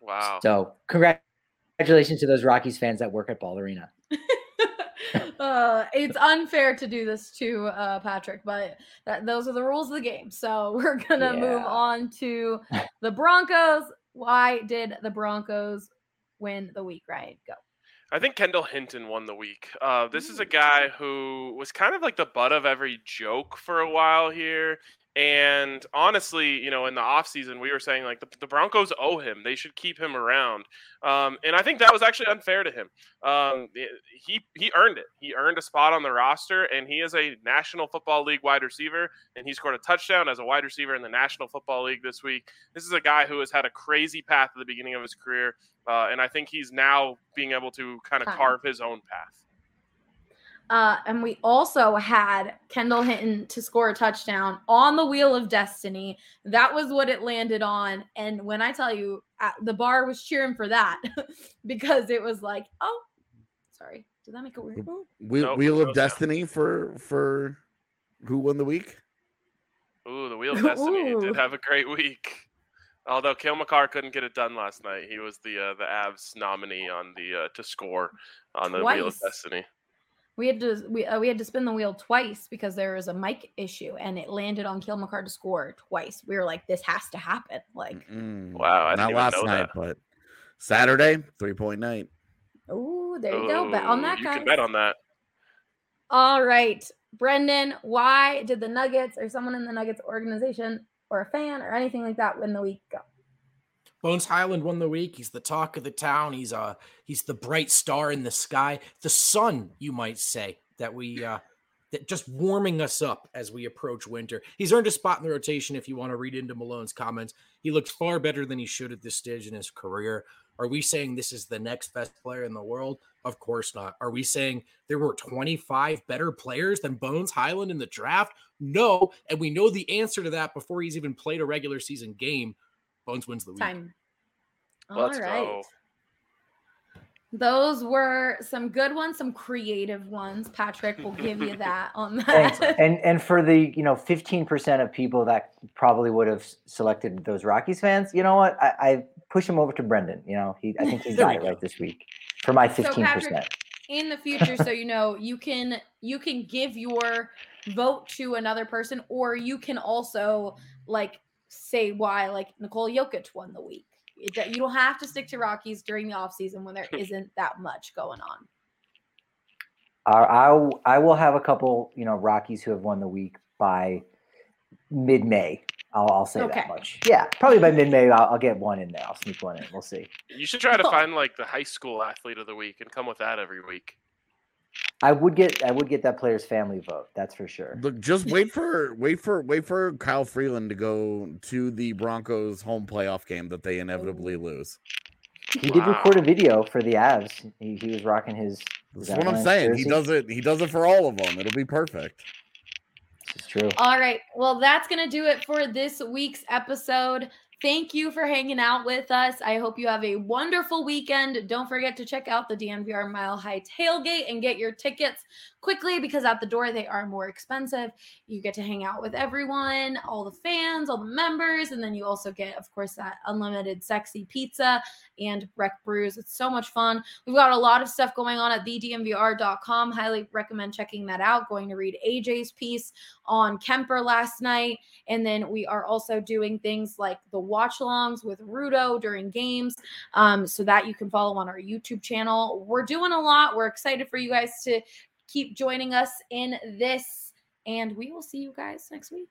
Speaker 10: Wow.
Speaker 9: So congratulations to those Rockies fans that work at Ball Arena. [LAUGHS]
Speaker 6: uh, it's unfair to do this to uh, Patrick, but that, those are the rules of the game. So [LAUGHS] we're gonna move on to the Broncos. Why did the Broncos win the week? Ryan, go.
Speaker 10: I think Kendall Hinton won the week. Uh, this is a guy who was kind of like the butt of every joke for a while here. And honestly, you know, in the offseason, we were saying like the, the Broncos owe him. They should keep him around. Um, and I think that was actually unfair to him. Um, he he earned it. He earned a spot on the roster, and he is a National Football League wide receiver. And he scored a touchdown as a wide receiver in the National Football League this week. This is a guy who has had a crazy path at the beginning of his career, uh, and I think he's now being able to kind of carve his own path.
Speaker 6: Uh, and we also had Kendall Hinton to score a touchdown on the wheel of destiny. That was what it landed on. And when I tell you, uh, the bar was cheering for that [LAUGHS] because it was like, oh, sorry, did that make a weird move?
Speaker 7: Wheel,
Speaker 10: Nope,
Speaker 7: Wheel
Speaker 10: no
Speaker 7: of
Speaker 10: sound.
Speaker 7: Destiny for for who won the week?
Speaker 10: Ooh, the Wheel of Destiny [LAUGHS]
Speaker 6: Ooh.
Speaker 10: did have a great week. Although Cale Makar couldn't get it done last night, he was the uh, the Avs nominee on the uh, to score on the Wheel of Destiny.
Speaker 6: We had to we uh, we had to spin the wheel twice because there was a mic issue and it landed on Cale Makar to score twice. We were like, this has to happen. Like,
Speaker 7: Mm,
Speaker 10: Wow, I didn't
Speaker 7: not
Speaker 10: even
Speaker 7: last
Speaker 10: know
Speaker 7: night,
Speaker 10: that.
Speaker 7: but Saturday three point night.
Speaker 6: oh, there you go. Bet on that,
Speaker 10: You
Speaker 6: guys.
Speaker 10: can bet on that.
Speaker 6: All right, Brendan, why did the Nuggets or someone in the Nuggets organization or a fan or anything like that win the week? Go.
Speaker 8: Bones Hyland won the week. He's the talk of the town. He's uh he's the bright star in the sky, the sun, you might say, that we uh that just warming us up as we approach winter. He's earned a spot in the rotation if you want to read into Malone's comments. He looks far better than he should at this stage in his career. Are we saying this is the next best player in the world? Of course not. Are we saying there were 25 better players than Bones Hyland in the draft? No, and we know the answer to that before he's even played a regular season game. Bones wins the week.
Speaker 6: Time.
Speaker 10: Let's
Speaker 6: All right.
Speaker 10: go.
Speaker 6: Those were some good ones, some creative ones. Patrick will give you [LAUGHS] that on
Speaker 9: Thanks.
Speaker 6: that. [LAUGHS]
Speaker 9: and and for the you know 15% of people that probably would have selected those Rockies fans, you know what? I, I push him over to Brendan. You know, he I think [LAUGHS] he's got it right this week for my
Speaker 6: So
Speaker 9: 15%.
Speaker 6: Patrick, in the [LAUGHS] future, so you know, you can you can give your vote to another person, or you can also like say why like Nikola Jokic won the week. It, you don't have to stick to Rockies during the offseason when there [LAUGHS] isn't that much going on.
Speaker 9: I I will have a couple, you know, Rockies who have won the week by mid May. I'll, I'll say
Speaker 6: Okay.
Speaker 9: that much. Yeah, probably by mid May, I'll, I'll get one in there. I'll sneak one in. We'll see.
Speaker 10: You should try to find like the high school athlete of the week and come with that every week.
Speaker 9: I would get I would get that player's family vote. That's for sure.
Speaker 7: Look, just wait for wait for wait for Kyle Freeland to go to the Broncos home playoff game that they inevitably lose.
Speaker 9: He did record a video for the Avs. He, he was rocking his.
Speaker 7: That's what I'm saying. He does it. He does it for all of them. It'll be perfect.
Speaker 9: It's true.
Speaker 6: All right. Well, that's going to do it for this week's episode. Thank you for hanging out with us. I hope you have a wonderful weekend. Don't forget to check out the DNVR Mile High Tailgate and get your tickets quickly because at the door they are more expensive. You get to hang out with everyone, all the fans, all the members, and then you also get, of course, that unlimited sexy pizza and rec brews. It's so much fun. We've got a lot of stuff going on at thednvr.com. Highly recommend checking that out. Going to read AJ's piece on Kuemper last night. And then we are also doing things like the watch alongs with Rudo during games um, so that you can follow on our YouTube channel. We're doing a lot. We're excited for you guys to keep joining us in this. And we will see you guys next week.